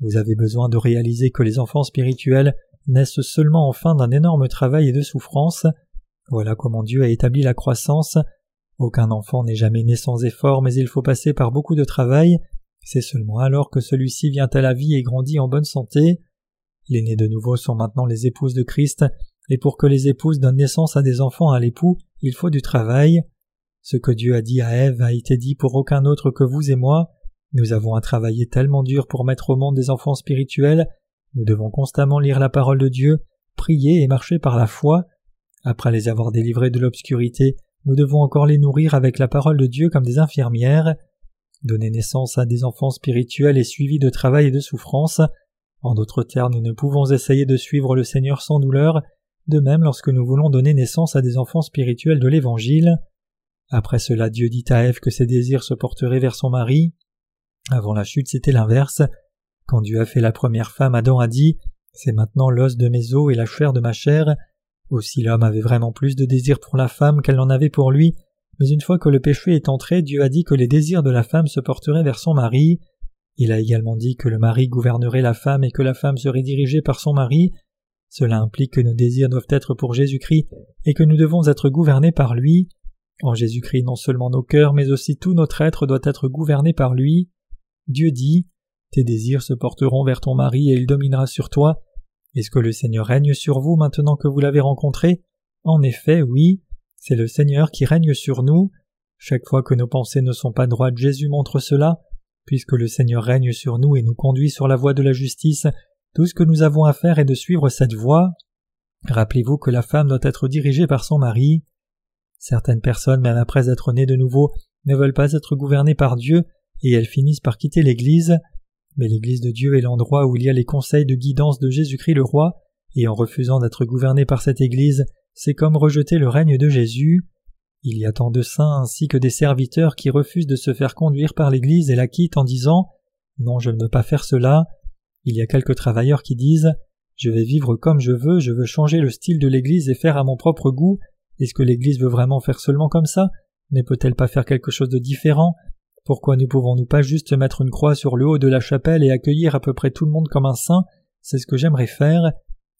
Vous avez besoin de réaliser que les enfants spirituels naissent seulement en fin d'un énorme travail et de souffrance. Voilà comment Dieu a établi la croissance. Aucun enfant n'est jamais né sans effort, mais il faut passer par beaucoup de travail. C'est seulement alors que celui-ci vient à la vie et grandit en bonne santé. Les nés de nouveau sont maintenant les épouses de Christ, et pour que les épouses donnent naissance à des enfants à l'époux, il faut du travail. Ce que Dieu a dit à Ève a été dit pour aucun autre que vous et moi. Nous avons à travailler tellement dur pour mettre au monde des enfants spirituels. Nous devons constamment lire la parole de Dieu, prier et marcher par la foi. Après les avoir délivrés de l'obscurité, nous devons encore les nourrir avec la parole de Dieu comme des infirmières. Donner naissance à des enfants spirituels est suivi de travail et de souffrance. En d'autres termes, nous ne pouvons essayer de suivre le Seigneur sans douleur, de même lorsque nous voulons donner naissance à des enfants spirituels de l'Évangile. Après cela, Dieu dit à Ève que ses désirs se porteraient vers son mari. Avant la chute, c'était l'inverse. Quand Dieu a fait la première femme, Adam a dit C'est maintenant l'os de mes os et la chair de ma chair. Aussi l'homme avait vraiment plus de désir pour la femme qu'elle n'en avait pour lui, mais une fois que le péché est entré, Dieu a dit que les désirs de la femme se porteraient vers son mari. Il a également dit que le mari gouvernerait la femme et que la femme serait dirigée par son mari. Cela implique que nos désirs doivent être pour Jésus-Christ et que nous devons être gouvernés par lui. En Jésus-Christ, non seulement nos cœurs, mais aussi tout notre être doit être gouverné par lui. Dieu dit Tes désirs se porteront vers ton mari et il dominera sur toi. Est-ce que le Seigneur règne sur vous maintenant que vous l'avez rencontré? En effet, oui. C'est le Seigneur qui règne sur nous. Chaque fois que nos pensées ne sont pas droites, Jésus montre cela. Puisque le Seigneur règne sur nous et nous conduit sur la voie de la justice, tout ce que nous avons à faire est de suivre cette voie. Rappelez-vous que la femme doit être dirigée par son mari. Certaines personnes, même après être nées de nouveau, ne veulent pas être gouvernées par Dieu et elles finissent par quitter l'Église. Mais l'Église de Dieu est l'endroit où il y a les conseils de guidance de Jésus-Christ le roi, et en refusant d'être gouverné par cette Église, c'est comme rejeter le règne de Jésus. Il y a tant de saints ainsi que des serviteurs qui refusent de se faire conduire par l'Église et la quittent en disant Non, je ne veux pas faire cela. Il y a quelques travailleurs qui disent je vais vivre comme je veux, je veux changer le style de l'Église et faire à mon propre goût. Est-ce que l'Église veut vraiment faire seulement comme ça? Ne peut-elle pas faire quelque chose de différent? Pourquoi ne pouvons-nous pas juste mettre une croix sur le haut de la chapelle et accueillir à peu près tout le monde comme un saint? C'est ce que j'aimerais faire.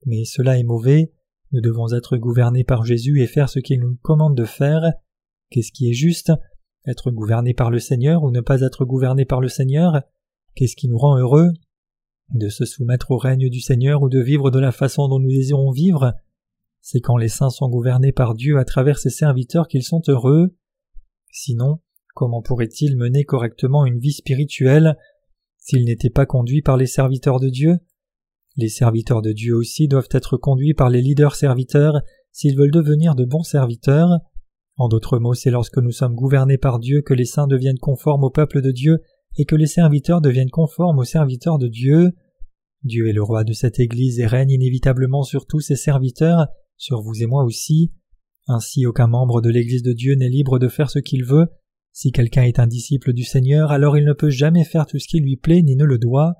Mais cela est mauvais. Nous devons être gouvernés par Jésus et faire ce qu'il nous commande de faire. Qu'est-ce qui est juste? Être gouverné par le Seigneur ou ne pas être gouverné par le Seigneur? Qu'est-ce qui nous rend heureux? De se soumettre au règne du Seigneur ou de vivre de la façon dont nous désirons vivre, c'est quand les saints sont gouvernés par Dieu à travers ses serviteurs qu'ils sont heureux. Sinon, comment pourraient-ils mener correctement une vie spirituelle s'ils n'étaient pas conduits par les serviteurs de Dieu? Les serviteurs de Dieu aussi doivent être conduits par les leaders serviteurs s'ils veulent devenir de bons serviteurs. En d'autres mots, c'est lorsque nous sommes gouvernés par Dieu que les saints deviennent conformes au peuple de Dieu et que les serviteurs deviennent conformes aux serviteurs de Dieu. Dieu est le roi de cette Église et règne inévitablement sur tous ses serviteurs, sur vous et moi aussi. Ainsi aucun membre de l'Église de Dieu n'est libre de faire ce qu'il veut. Si quelqu'un est un disciple du Seigneur, alors il ne peut jamais faire tout ce qui lui plaît ni ne le doit.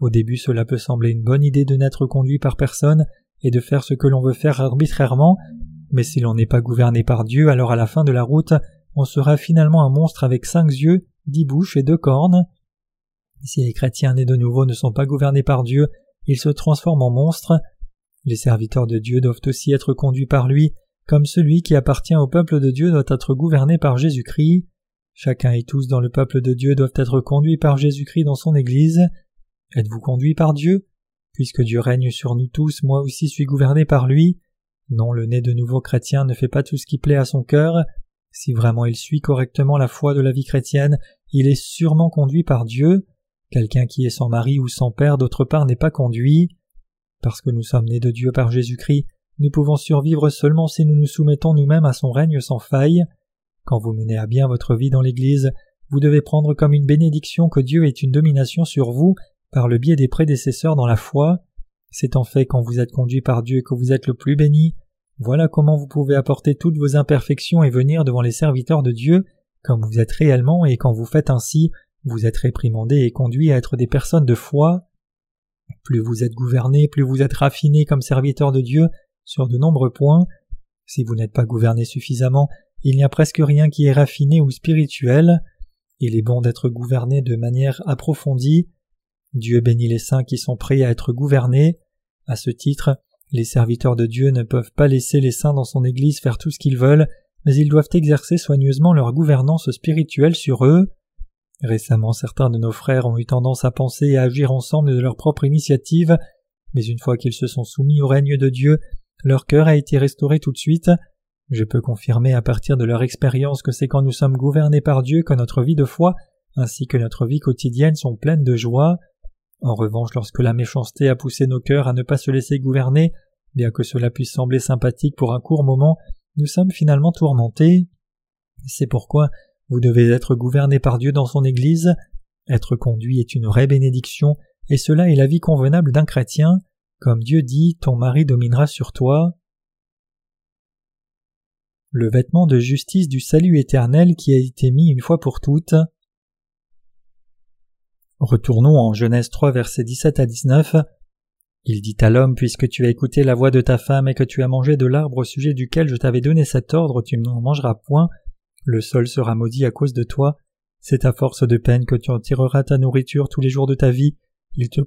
Au début cela peut sembler une bonne idée de n'être conduit par personne et de faire ce que l'on veut faire arbitrairement, mais si l'on n'est pas gouverné par Dieu, alors à la fin de la route, on sera finalement un monstre avec cinq yeux, dix bouches et deux cornes. Si les chrétiens nés de nouveau ne sont pas gouvernés par Dieu, ils se transforment en monstres. Les serviteurs de Dieu doivent aussi être conduits par lui, comme celui qui appartient au peuple de Dieu doit être gouverné par Jésus-Christ. Chacun et tous dans le peuple de Dieu doivent être conduits par Jésus-Christ dans son Église. Êtes-vous conduits par Dieu? Puisque Dieu règne sur nous tous, moi aussi suis gouverné par lui. Non, le né de nouveau chrétien ne fait pas tout ce qui plaît à son cœur. Si vraiment il suit correctement la foi de la vie chrétienne, il est sûrement conduit par Dieu. Quelqu'un qui est sans mari ou sans père d'autre part n'est pas conduit. Parce que nous sommes nés de Dieu par Jésus-Christ, nous pouvons survivre seulement si nous nous soumettons nous-mêmes à son règne sans faille. Quand vous menez à bien votre vie dans l'Église, vous devez prendre comme une bénédiction que Dieu ait une domination sur vous par le biais des prédécesseurs dans la foi. C'est en fait quand vous êtes conduit par Dieu que vous êtes le plus béni. Voilà comment vous pouvez apporter toutes vos imperfections et venir devant les serviteurs de Dieu, comme vous êtes réellement, et quand vous faites ainsi, vous êtes réprimandé et conduit à être des personnes de foi. Plus vous êtes gouverné, plus vous êtes raffiné comme serviteur de Dieu sur de nombreux points. Si vous n'êtes pas gouverné suffisamment, il n'y a presque rien qui est raffiné ou spirituel. Il est bon d'être gouverné de manière approfondie. Dieu bénit les saints qui sont prêts à être gouvernés. À ce titre, les serviteurs de Dieu ne peuvent pas laisser les saints dans son Église faire tout ce qu'ils veulent, mais ils doivent exercer soigneusement leur gouvernance spirituelle sur eux. Récemment certains de nos frères ont eu tendance à penser et à agir ensemble de leur propre initiative, mais une fois qu'ils se sont soumis au règne de Dieu, leur cœur a été restauré tout de suite. Je peux confirmer à partir de leur expérience que c'est quand nous sommes gouvernés par Dieu que notre vie de foi ainsi que notre vie quotidienne sont pleines de joie. En revanche, lorsque la méchanceté a poussé nos cœurs à ne pas se laisser gouverner, bien que cela puisse sembler sympathique pour un court moment, nous sommes finalement tourmentés. C'est pourquoi vous devez être gouverné par Dieu dans son Église. Être conduit est une vraie bénédiction, et cela est la vie convenable d'un chrétien. Comme Dieu dit, ton mari dominera sur toi. Le vêtement de justice du salut éternel qui a été mis une fois pour toutes. Retournons en Genèse 3 versets 17 à 19. Il dit à l'homme, puisque tu as écouté la voix de ta femme et que tu as mangé de l'arbre au sujet duquel je t'avais donné cet ordre, tu n'en mangeras point, le sol sera maudit à cause de toi, c'est à force de peine que tu en tireras ta nourriture tous les jours de ta vie, il te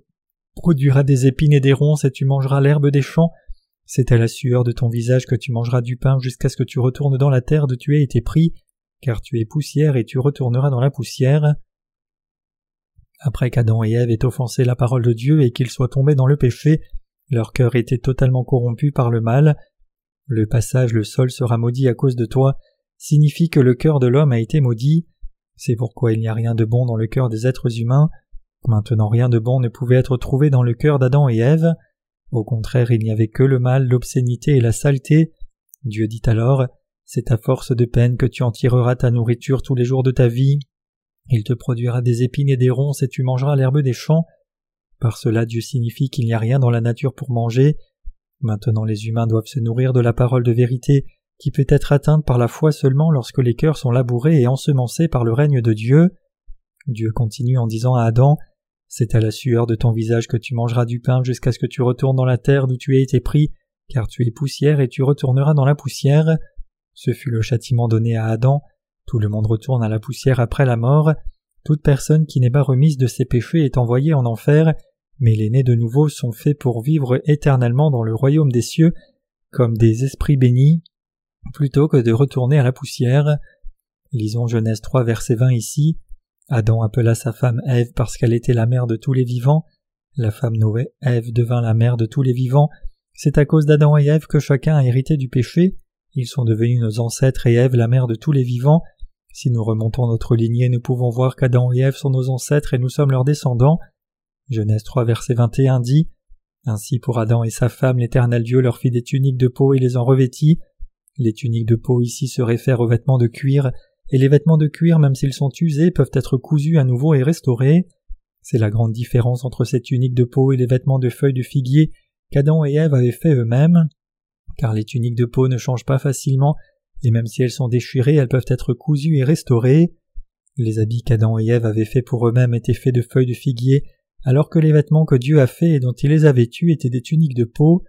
produira des épines et des ronces et tu mangeras l'herbe des champs, c'est à la sueur de ton visage que tu mangeras du pain jusqu'à ce que tu retournes dans la terre d'où tu as été pris, car tu es poussière et tu retourneras dans la poussière. Après qu'Adam et Ève aient offensé la parole de Dieu et qu'ils soient tombés dans le péché, leur cœur était totalement corrompu par le mal. Le passage Le sol sera maudit à cause de toi signifie que le cœur de l'homme a été maudit. C'est pourquoi il n'y a rien de bon dans le cœur des êtres humains. Maintenant rien de bon ne pouvait être trouvé dans le cœur d'Adam et Ève. Au contraire, il n'y avait que le mal, l'obscénité et la saleté. Dieu dit alors C'est à force de peine que tu en tireras ta nourriture tous les jours de ta vie. Il te produira des épines et des ronces et tu mangeras l'herbe des champs. Par cela Dieu signifie qu'il n'y a rien dans la nature pour manger. Maintenant les humains doivent se nourrir de la parole de vérité qui peut être atteinte par la foi seulement lorsque les cœurs sont labourés et ensemencés par le règne de Dieu. Dieu continue en disant à Adam C'est à la sueur de ton visage que tu mangeras du pain jusqu'à ce que tu retournes dans la terre d'où tu as été pris, car tu es poussière et tu retourneras dans la poussière. Ce fut le châtiment donné à Adam. Tout le monde retourne à la poussière après la mort. Toute personne qui n'est pas remise de ses péchés est envoyée en enfer, mais les nés de nouveau sont faits pour vivre éternellement dans le royaume des cieux, comme des esprits bénis, plutôt que de retourner à la poussière. Lisons Genèse 3 verset 20 ici. Adam appela sa femme Ève parce qu'elle était la mère de tous les vivants. La femme Noé, Ève devint la mère de tous les vivants. C'est à cause d'Adam et Ève que chacun a hérité du péché. Ils sont devenus nos ancêtres et Ève la mère de tous les vivants. Si nous remontons notre lignée, nous pouvons voir qu'Adam et Ève sont nos ancêtres et nous sommes leurs descendants. Genèse 3 verset 21 dit Ainsi pour Adam et sa femme, l'Éternel Dieu leur fit des tuniques de peau et les en revêtit. Les tuniques de peau ici se réfèrent aux vêtements de cuir et les vêtements de cuir, même s'ils sont usés, peuvent être cousus à nouveau et restaurés. C'est la grande différence entre ces tuniques de peau et les vêtements de feuilles de figuier qu'Adam et Ève avaient fait eux-mêmes, car les tuniques de peau ne changent pas facilement, et même si elles sont déchirées, elles peuvent être cousues et restaurées. Les habits qu'Adam et Ève avaient faits pour eux-mêmes étaient faits de feuilles de figuier, alors que les vêtements que Dieu a faits et dont il les a vêtus étaient des tuniques de peau.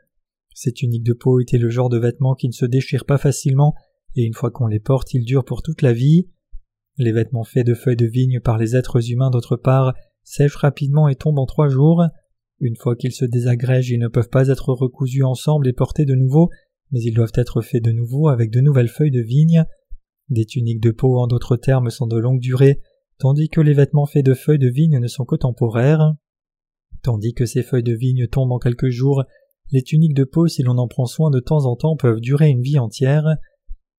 Ces tuniques de peau étaient le genre de vêtements qui ne se déchirent pas facilement et une fois qu'on les porte, ils durent pour toute la vie. Les vêtements faits de feuilles de vigne par les êtres humains d'autre part sèchent rapidement et tombent en trois jours. Une fois qu'ils se désagrègent, ils ne peuvent pas être recousus ensemble et portés de nouveau, mais ils doivent être faits de nouveau avec de nouvelles feuilles de vigne. Des tuniques de peau, en d'autres termes, sont de longue durée, tandis que les vêtements faits de feuilles de vigne ne sont que temporaires. Tandis que ces feuilles de vigne tombent en quelques jours, les tuniques de peau, si l'on en prend soin de temps en temps, peuvent durer une vie entière.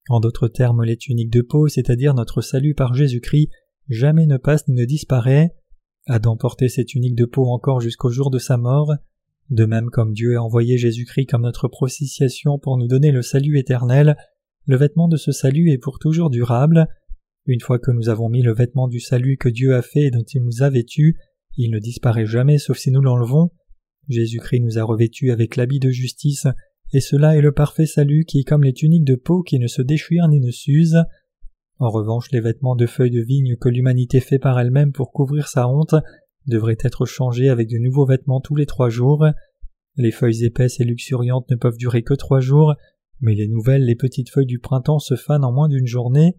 En d'autres termes, les tuniques de peau, c'est-à-dire notre salut par Jésus-Christ, jamais ne passe ni ne disparaît. Adam portait ces tuniques de peau encore jusqu'au jour de sa mort. De même comme Dieu a envoyé Jésus-Christ comme notre propitiation pour nous donner le salut éternel, le vêtement de ce salut est pour toujours durable. Une fois que nous avons mis le vêtement du salut que Dieu a fait et dont il nous a vêtus, il ne disparaît jamais sauf si nous l'enlevons. Jésus-Christ nous a revêtus avec l'habit de justice et cela est le parfait salut qui est comme les tuniques de peau qui ne se déchirent ni ne s'usent. En revanche, les vêtements de feuilles de vigne que l'humanité fait par elle-même pour couvrir sa honte devraient être changés avec de nouveaux vêtements tous les trois jours. Les feuilles épaisses et luxuriantes ne peuvent durer que trois jours, mais les nouvelles, les petites feuilles du printemps se fanent en moins d'une journée.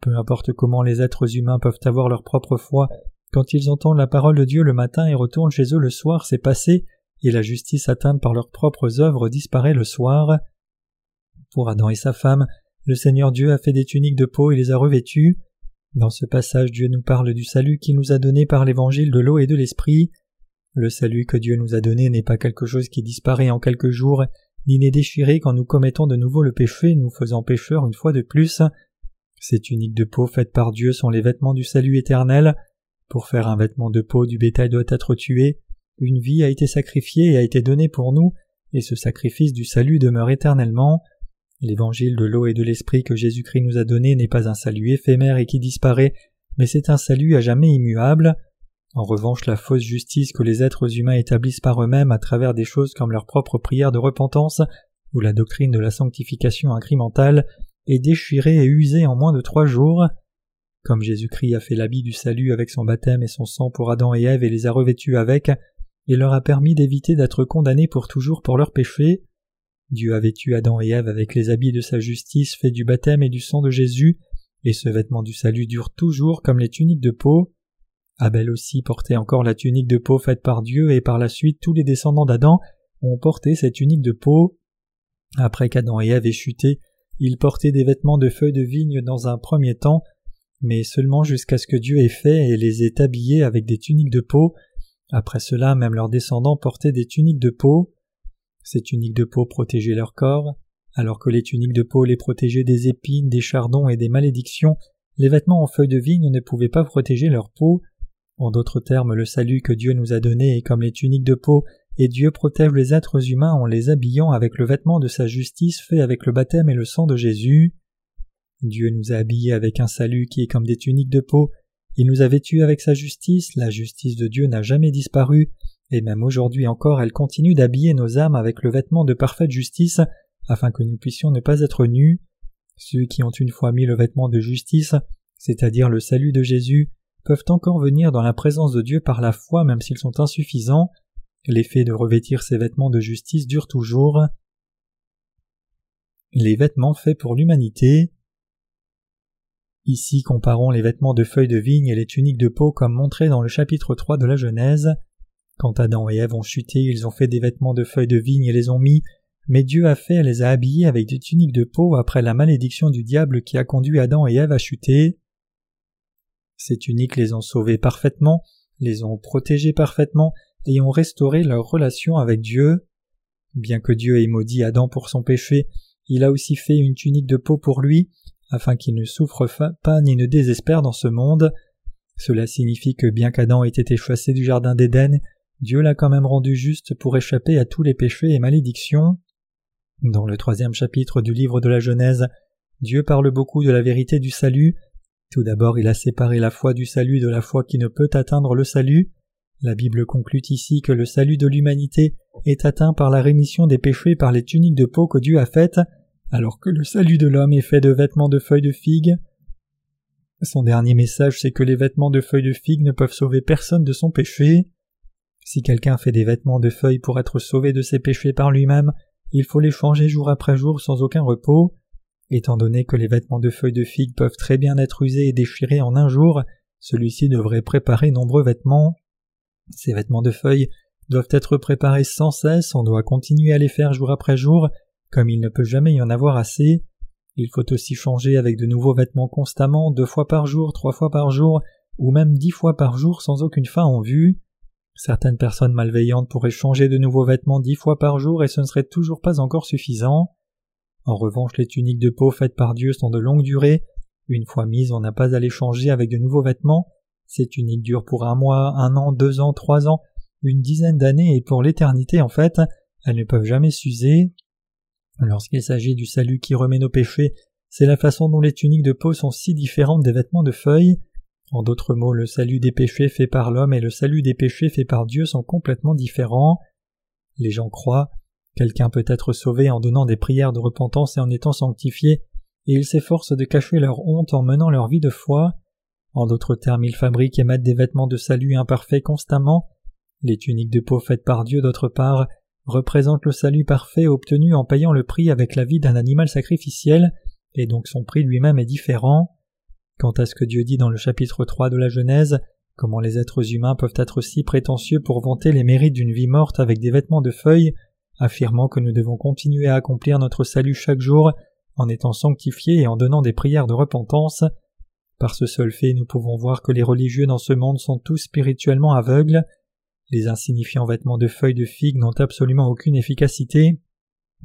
Peu importe comment les êtres humains peuvent avoir leur propre foi, quand ils entendent la parole de Dieu le matin et retournent chez eux le soir, c'est passé, et la justice atteinte par leurs propres œuvres disparaît le soir. Pour Adam et sa femme, le Seigneur Dieu a fait des tuniques de peau et les a revêtues. Dans ce passage, Dieu nous parle du salut qu'il nous a donné par l'évangile de l'eau et de l'esprit. Le salut que Dieu nous a donné n'est pas quelque chose qui disparaît en quelques jours, ni n'est déchiré quand nous commettons de nouveau le péché, nous faisant pécheurs une fois de plus. Ces tuniques de peau faites par Dieu sont les vêtements du salut éternel. Pour faire un vêtement de peau, du bétail doit être tué, une vie a été sacrifiée et a été donnée pour nous, et ce sacrifice du salut demeure éternellement. L'évangile de l'eau et de l'esprit que Jésus-Christ nous a donné n'est pas un salut éphémère et qui disparaît, mais c'est un salut à jamais immuable. En revanche, la fausse justice que les êtres humains établissent par eux-mêmes à travers des choses comme leur propre prière de repentance ou la doctrine de la sanctification incrémentale est déchirée et usée en moins de trois jours. Comme Jésus-Christ a fait l'habit du salut avec son baptême et son sang pour Adam et Ève et les a revêtus avec, il leur a permis d'éviter d'être condamnés pour toujours pour leurs péchés. Dieu a vêtu Adam et Ève avec les habits de sa justice faits du baptême et du sang de Jésus, et ce vêtement du salut dure toujours comme les tuniques de peau. Abel aussi portait encore la tunique de peau faite par Dieu, et par la suite tous les descendants d'Adam ont porté cette tunique de peau. Après qu'Adam et Ève aient chuté, ils portaient des vêtements de feuilles de vigne dans un premier temps, mais seulement jusqu'à ce que Dieu ait fait et les ait habillés avec des tuniques de peau, après cela, même leurs descendants portaient des tuniques de peau. Ces tuniques de peau protégeaient leur corps, alors que les tuniques de peau les protégeaient des épines, des chardons et des malédictions, les vêtements en feuilles de vigne ne pouvaient pas protéger leur peau. En d'autres termes, le salut que Dieu nous a donné est comme les tuniques de peau, et Dieu protège les êtres humains en les habillant avec le vêtement de sa justice fait avec le baptême et le sang de Jésus. Dieu nous a habillés avec un salut qui est comme des tuniques de peau, il nous a vêtus avec sa justice, la justice de Dieu n'a jamais disparu, et même aujourd'hui encore elle continue d'habiller nos âmes avec le vêtement de parfaite justice, afin que nous puissions ne pas être nus. Ceux qui ont une fois mis le vêtement de justice, c'est-à-dire le salut de Jésus, peuvent encore venir dans la présence de Dieu par la foi même s'ils sont insuffisants. L'effet de revêtir ces vêtements de justice dure toujours. Les vêtements faits pour l'humanité. Ici comparons les vêtements de feuilles de vigne et les tuniques de peau comme montré dans le chapitre 3 de la Genèse. Quand Adam et Ève ont chuté, ils ont fait des vêtements de feuilles de vigne et les ont mis, mais Dieu a fait les a habillés avec des tuniques de peau après la malédiction du diable qui a conduit Adam et Ève à chuter. Ces tuniques les ont sauvés parfaitement, les ont protégés parfaitement et ont restauré leur relation avec Dieu. Bien que Dieu ait maudit Adam pour son péché, il a aussi fait une tunique de peau pour lui, afin qu'il ne souffre pas ni ne désespère dans ce monde. Cela signifie que bien qu'Adam ait été chassé du jardin d'Éden, Dieu l'a quand même rendu juste pour échapper à tous les péchés et malédictions. Dans le troisième chapitre du livre de la Genèse, Dieu parle beaucoup de la vérité du salut. Tout d'abord, il a séparé la foi du salut de la foi qui ne peut atteindre le salut. La Bible conclut ici que le salut de l'humanité est atteint par la rémission des péchés par les tuniques de peau que Dieu a faites, alors que le salut de l'homme est fait de vêtements de feuilles de figue. Son dernier message, c'est que les vêtements de feuilles de figue ne peuvent sauver personne de son péché. Si quelqu'un fait des vêtements de feuilles pour être sauvé de ses péchés par lui-même, il faut les changer jour après jour sans aucun repos. Étant donné que les vêtements de feuilles de figue peuvent très bien être usés et déchirés en un jour, celui-ci devrait préparer nombreux vêtements. Ces vêtements de feuilles doivent être préparés sans cesse, on doit continuer à les faire jour après jour, comme il ne peut jamais y en avoir assez. Il faut aussi changer avec de nouveaux vêtements constamment, deux fois par jour, trois fois par jour, ou même dix fois par jour sans aucune fin en vue. Certaines personnes malveillantes pourraient changer de nouveaux vêtements dix fois par jour et ce ne serait toujours pas encore suffisant. En revanche, les tuniques de peau faites par Dieu sont de longue durée. Une fois mises, on n'a pas à les changer avec de nouveaux vêtements. Ces tuniques durent pour un mois, un an, deux ans, trois ans, une dizaine d'années et pour l'éternité en fait. Elles ne peuvent jamais s'user. Lorsqu'il s'agit du salut qui remet nos péchés, c'est la façon dont les tuniques de peau sont si différentes des vêtements de feuilles. En d'autres mots, le salut des péchés fait par l'homme et le salut des péchés fait par Dieu sont complètement différents. Les gens croient quelqu'un peut être sauvé en donnant des prières de repentance et en étant sanctifié, et ils s'efforcent de cacher leur honte en menant leur vie de foi. En d'autres termes, ils fabriquent et mettent des vêtements de salut imparfaits constamment. Les tuniques de peau faites par Dieu, d'autre part, représentent le salut parfait obtenu en payant le prix avec la vie d'un animal sacrificiel, et donc son prix lui-même est différent. Quant à ce que Dieu dit dans le chapitre 3 de la Genèse, comment les êtres humains peuvent être si prétentieux pour vanter les mérites d'une vie morte avec des vêtements de feuilles, affirmant que nous devons continuer à accomplir notre salut chaque jour en étant sanctifiés et en donnant des prières de repentance. Par ce seul fait, nous pouvons voir que les religieux dans ce monde sont tous spirituellement aveugles. Les insignifiants vêtements de feuilles de figues n'ont absolument aucune efficacité.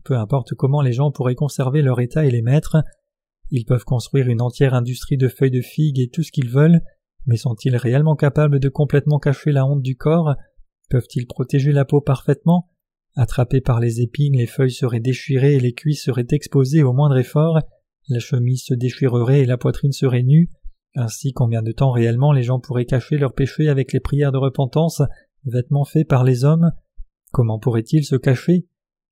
Peu importe comment les gens pourraient conserver leur état et les mettre, ils peuvent construire une entière industrie de feuilles de figues et tout ce qu'ils veulent, mais sont-ils réellement capables de complètement cacher la honte du corps? Peuvent-ils protéger la peau parfaitement? Attrapés par les épines, les feuilles seraient déchirées et les cuisses seraient exposées au moindre effort, la chemise se déchirerait et la poitrine serait nue. Ainsi, combien de temps réellement les gens pourraient cacher leurs péchés avec les prières de repentance, vêtements faits par les hommes? Comment pourraient-ils se cacher?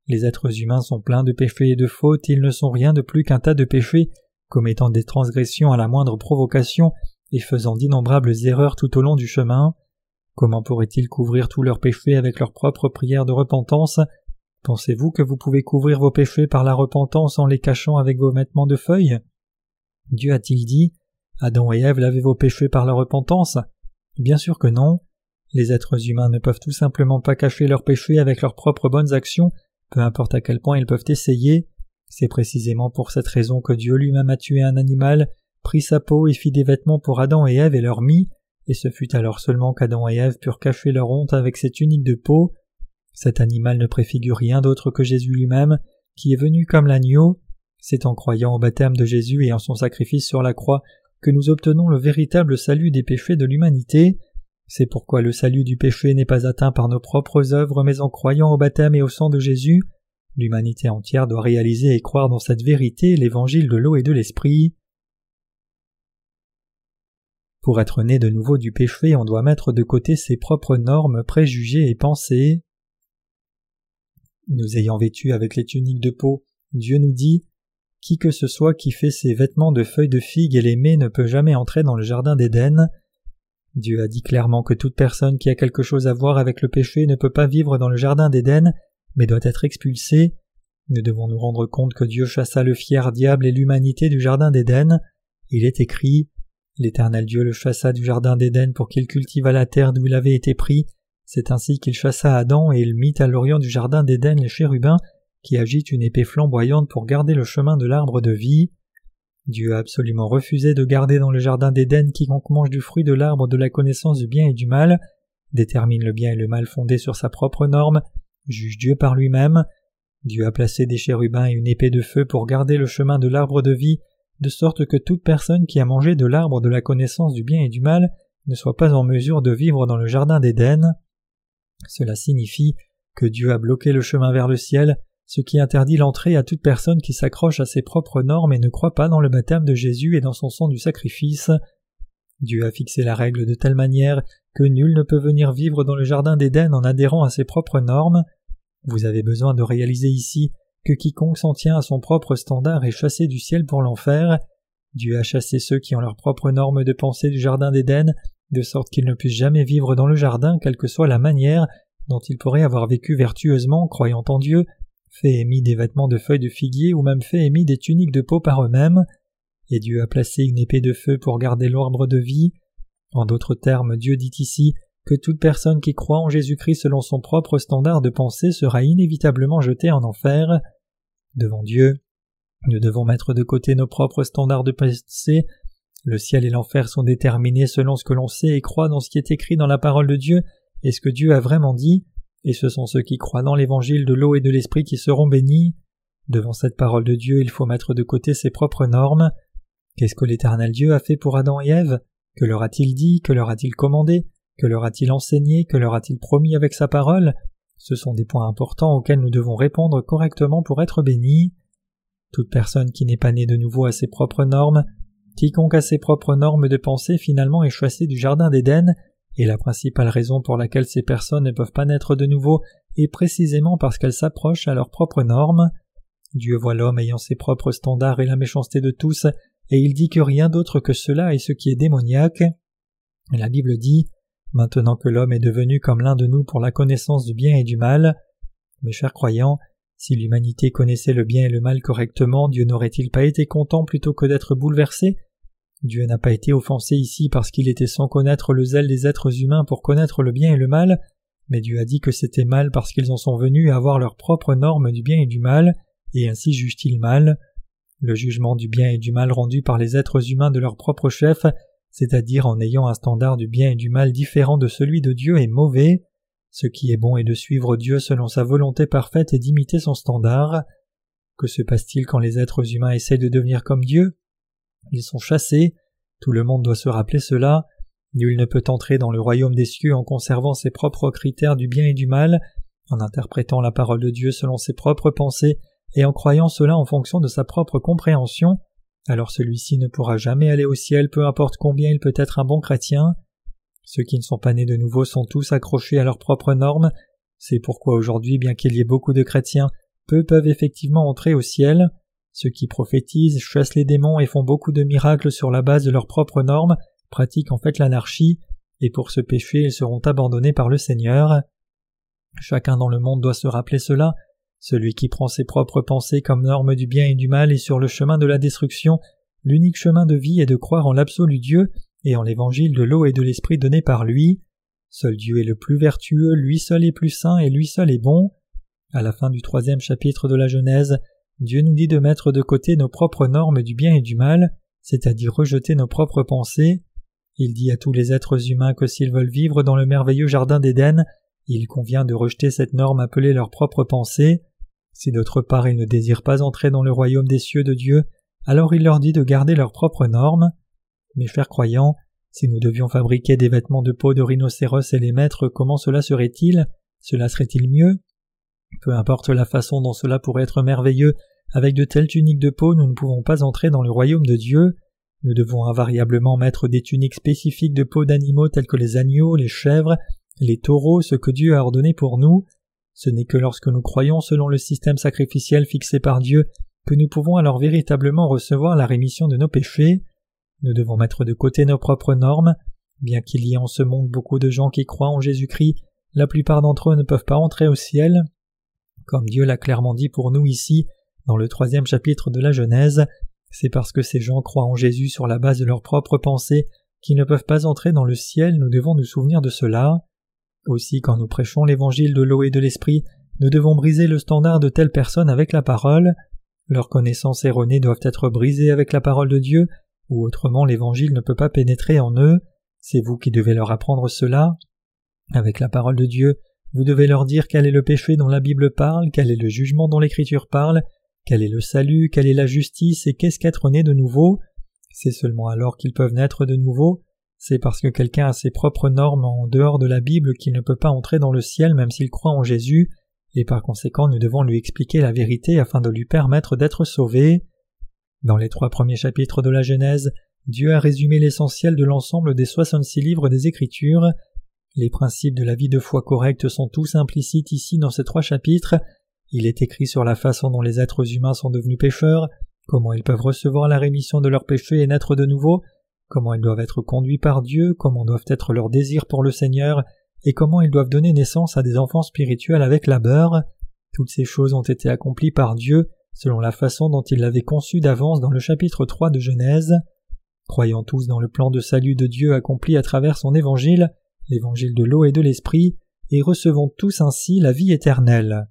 Les êtres humains sont pleins de péchés et de fautes, ils ne sont rien de plus qu'un tas de péchés commettant des transgressions à la moindre provocation et faisant d'innombrables erreurs tout au long du chemin. Comment pourraient-ils couvrir tous leurs péchés avec leurs propres prières de repentance? Pensez-vous que vous pouvez couvrir vos péchés par la repentance en les cachant avec vos vêtements de feuilles? Dieu a-t-il dit Adam et Ève lavaient vos péchés par la repentance? Bien sûr que non. Les êtres humains ne peuvent tout simplement pas cacher leurs péchés avec leurs propres bonnes actions, peu importe à quel point ils peuvent essayer. C'est précisément pour cette raison que Dieu lui-même a tué un animal, pris sa peau et fit des vêtements pour Adam et Ève et leur mit, et ce fut alors seulement qu'Adam et Ève purent cacher leur honte avec cette unique de peau. Cet animal ne préfigure rien d'autre que Jésus lui-même, qui est venu comme l'agneau. C'est en croyant au baptême de Jésus et en son sacrifice sur la croix que nous obtenons le véritable salut des péchés de l'humanité. C'est pourquoi le salut du péché n'est pas atteint par nos propres œuvres mais en croyant au baptême et au sang de Jésus. L'humanité entière doit réaliser et croire dans cette vérité l'évangile de l'eau et de l'esprit. Pour être né de nouveau du péché, on doit mettre de côté ses propres normes, préjugés et pensées. Nous ayant vêtus avec les tuniques de peau, Dieu nous dit Qui que ce soit qui fait ses vêtements de feuilles de figue et les met ne peut jamais entrer dans le jardin d'Éden. Dieu a dit clairement que toute personne qui a quelque chose à voir avec le péché ne peut pas vivre dans le jardin d'Éden, mais doit être expulsée. Nous devons nous rendre compte que Dieu chassa le fier diable et l'humanité du jardin d'Éden. Il est écrit L'Éternel Dieu le chassa du jardin d'Éden pour qu'il cultivât la terre d'où il avait été pris. C'est ainsi qu'il chassa Adam et il mit à l'orient du jardin d'Éden les chérubins qui agitent une épée flamboyante pour garder le chemin de l'arbre de vie. Dieu a absolument refusé de garder dans le jardin d'Éden quiconque mange du fruit de l'arbre de la connaissance du bien et du mal, détermine le bien et le mal fondé sur sa propre norme, juge Dieu par lui-même. Dieu a placé des chérubins et une épée de feu pour garder le chemin de l'arbre de vie, de sorte que toute personne qui a mangé de l'arbre de la connaissance du bien et du mal ne soit pas en mesure de vivre dans le jardin d'Éden. Cela signifie que Dieu a bloqué le chemin vers le ciel, ce qui interdit l'entrée à toute personne qui s'accroche à ses propres normes et ne croit pas dans le baptême de Jésus et dans son sang du sacrifice. Dieu a fixé la règle de telle manière que nul ne peut venir vivre dans le jardin d'Éden en adhérant à ses propres normes. Vous avez besoin de réaliser ici que quiconque s'en tient à son propre standard est chassé du ciel pour l'enfer. Dieu a chassé ceux qui ont leurs propres normes de pensée du jardin d'Éden, de sorte qu'ils ne puissent jamais vivre dans le jardin, quelle que soit la manière dont ils pourraient avoir vécu vertueusement, croyant en Dieu, fait et mis des vêtements de feuilles de figuier ou même fait et mis des tuniques de peau par eux-mêmes. Et Dieu a placé une épée de feu pour garder l'arbre de vie. En d'autres termes, Dieu dit ici que toute personne qui croit en Jésus-Christ selon son propre standard de pensée sera inévitablement jetée en enfer. Devant Dieu, nous devons mettre de côté nos propres standards de pensée. Le ciel et l'enfer sont déterminés selon ce que l'on sait et croit dans ce qui est écrit dans la parole de Dieu et ce que Dieu a vraiment dit, et ce sont ceux qui croient dans l'évangile de l'eau et de l'esprit qui seront bénis. Devant cette parole de Dieu, il faut mettre de côté ses propres normes. Qu'est-ce que l'Éternel Dieu a fait pour Adam et Ève? Que leur a-t-il dit Que leur a-t-il commandé Que leur a-t-il enseigné Que leur a-t-il promis avec sa parole? Ce sont des points importants auxquels nous devons répondre correctement pour être bénis. Toute personne qui n'est pas née de nouveau à ses propres normes, quiconque a ses propres normes de pensée finalement est chassé du jardin d'Éden, et la principale raison pour laquelle ces personnes ne peuvent pas naître de nouveau est précisément parce qu'elles s'approchent à leurs propres normes. Dieu voit l'homme ayant ses propres standards et la méchanceté de tous, et il dit que rien d'autre que cela est ce qui est démoniaque. La Bible dit Maintenant que l'homme est devenu comme l'un de nous pour la connaissance du bien et du mal, mes chers croyants, si l'humanité connaissait le bien et le mal correctement, Dieu n'aurait-il pas été content plutôt que d'être bouleversé? Dieu n'a pas été offensé ici parce qu'il était sans connaître le zèle des êtres humains pour connaître le bien et le mal, mais Dieu a dit que c'était mal parce qu'ils en sont venus à avoir leurs propres normes du bien et du mal, et ainsi jugent-ils mal. Le jugement du bien et du mal rendu par les êtres humains de leur propre chef, c'est-à-dire en ayant un standard du bien et du mal différent de celui de Dieu, est mauvais. Ce qui est bon est de suivre Dieu selon sa volonté parfaite et d'imiter son standard. Que se passe-t-il quand les êtres humains essaient de devenir comme Dieu? Ils sont chassés, tout le monde doit se rappeler cela, nul ne peut entrer dans le royaume des cieux en conservant ses propres critères du bien et du mal, en interprétant la parole de Dieu selon ses propres pensées et en croyant cela en fonction de sa propre compréhension, alors celui-ci ne pourra jamais aller au ciel peu importe combien il peut être un bon chrétien. Ceux qui ne sont pas nés de nouveau sont tous accrochés à leurs propres normes, c'est pourquoi aujourd'hui, bien qu'il y ait beaucoup de chrétiens, peu peuvent effectivement entrer au ciel. Ceux qui prophétisent, chassent les démons et font beaucoup de miracles sur la base de leurs propres normes pratiquent en fait l'anarchie, et pour ce péché ils seront abandonnés par le Seigneur. Chacun dans le monde doit se rappeler cela. Celui qui prend ses propres pensées comme norme du bien et du mal est sur le chemin de la destruction. L'unique chemin de vie est de croire en l'absolu Dieu et en l'évangile de l'eau et de l'esprit donné par lui. Seul Dieu est le plus vertueux, lui seul est plus saint et lui seul est bon. À la fin du troisième chapitre de la Genèse, Dieu nous dit de mettre de côté nos propres normes du bien et du mal, c'est-à-dire rejeter nos propres pensées. Il dit à tous les êtres humains que s'ils veulent vivre dans le merveilleux jardin d'Éden, il convient de rejeter cette norme appelée leur propre pensée. Si d'autre part ils ne désirent pas entrer dans le royaume des cieux de Dieu, alors il leur dit de garder leurs propres normes. Mes chers croyants, si nous devions fabriquer des vêtements de peau de rhinocéros et les mettre, comment cela serait-il? Cela serait-il mieux? Peu importe la façon dont cela pourrait être merveilleux, avec de telles tuniques de peau nous ne pouvons pas entrer dans le royaume de Dieu. Nous devons invariablement mettre des tuniques spécifiques de peau d'animaux tels que les agneaux, les chèvres, les taureaux, ce que Dieu a ordonné pour nous. Ce n'est que lorsque nous croyons selon le système sacrificiel fixé par Dieu que nous pouvons alors véritablement recevoir la rémission de nos péchés. Nous devons mettre de côté nos propres normes. Bien qu'il y ait en ce monde beaucoup de gens qui croient en Jésus-Christ, la plupart d'entre eux ne peuvent pas entrer au ciel. Comme Dieu l'a clairement dit pour nous ici, dans le troisième chapitre de la Genèse, c'est parce que ces gens croient en Jésus sur la base de leurs propres pensées qu'ils ne peuvent pas entrer dans le ciel, nous devons nous souvenir de cela. Aussi, quand nous prêchons l'évangile de l'eau et de l'esprit, nous devons briser le standard de telles personnes avec la parole. Leurs connaissances erronées doivent être brisées avec la parole de Dieu, ou autrement l'évangile ne peut pas pénétrer en eux. C'est vous qui devez leur apprendre cela. Avec la parole de Dieu, vous devez leur dire quel est le péché dont la Bible parle, quel est le jugement dont l'Écriture parle, quel est le salut, quelle est la justice et qu'est-ce qu'être né de nouveau. C'est seulement alors qu'ils peuvent naître de nouveau. C'est parce que quelqu'un a ses propres normes en dehors de la Bible qu'il ne peut pas entrer dans le ciel même s'il croit en Jésus, et par conséquent nous devons lui expliquer la vérité afin de lui permettre d'être sauvé. Dans les trois premiers chapitres de la Genèse, Dieu a résumé l'essentiel de l'ensemble des soixante-six livres des Écritures. Les principes de la vie de foi correcte sont tous implicites ici dans ces trois chapitres. Il est écrit sur la façon dont les êtres humains sont devenus pécheurs, comment ils peuvent recevoir la rémission de leurs péchés et naître de nouveau, comment ils doivent être conduits par Dieu, comment doivent être leurs désirs pour le Seigneur, et comment ils doivent donner naissance à des enfants spirituels avec labeur. Toutes ces choses ont été accomplies par Dieu selon la façon dont il l'avait conçu d'avance dans le chapitre 3 de Genèse. Croyons tous dans le plan de salut de Dieu accompli à travers son évangile, l'évangile de l'eau et de l'esprit, et recevons tous ainsi la vie éternelle.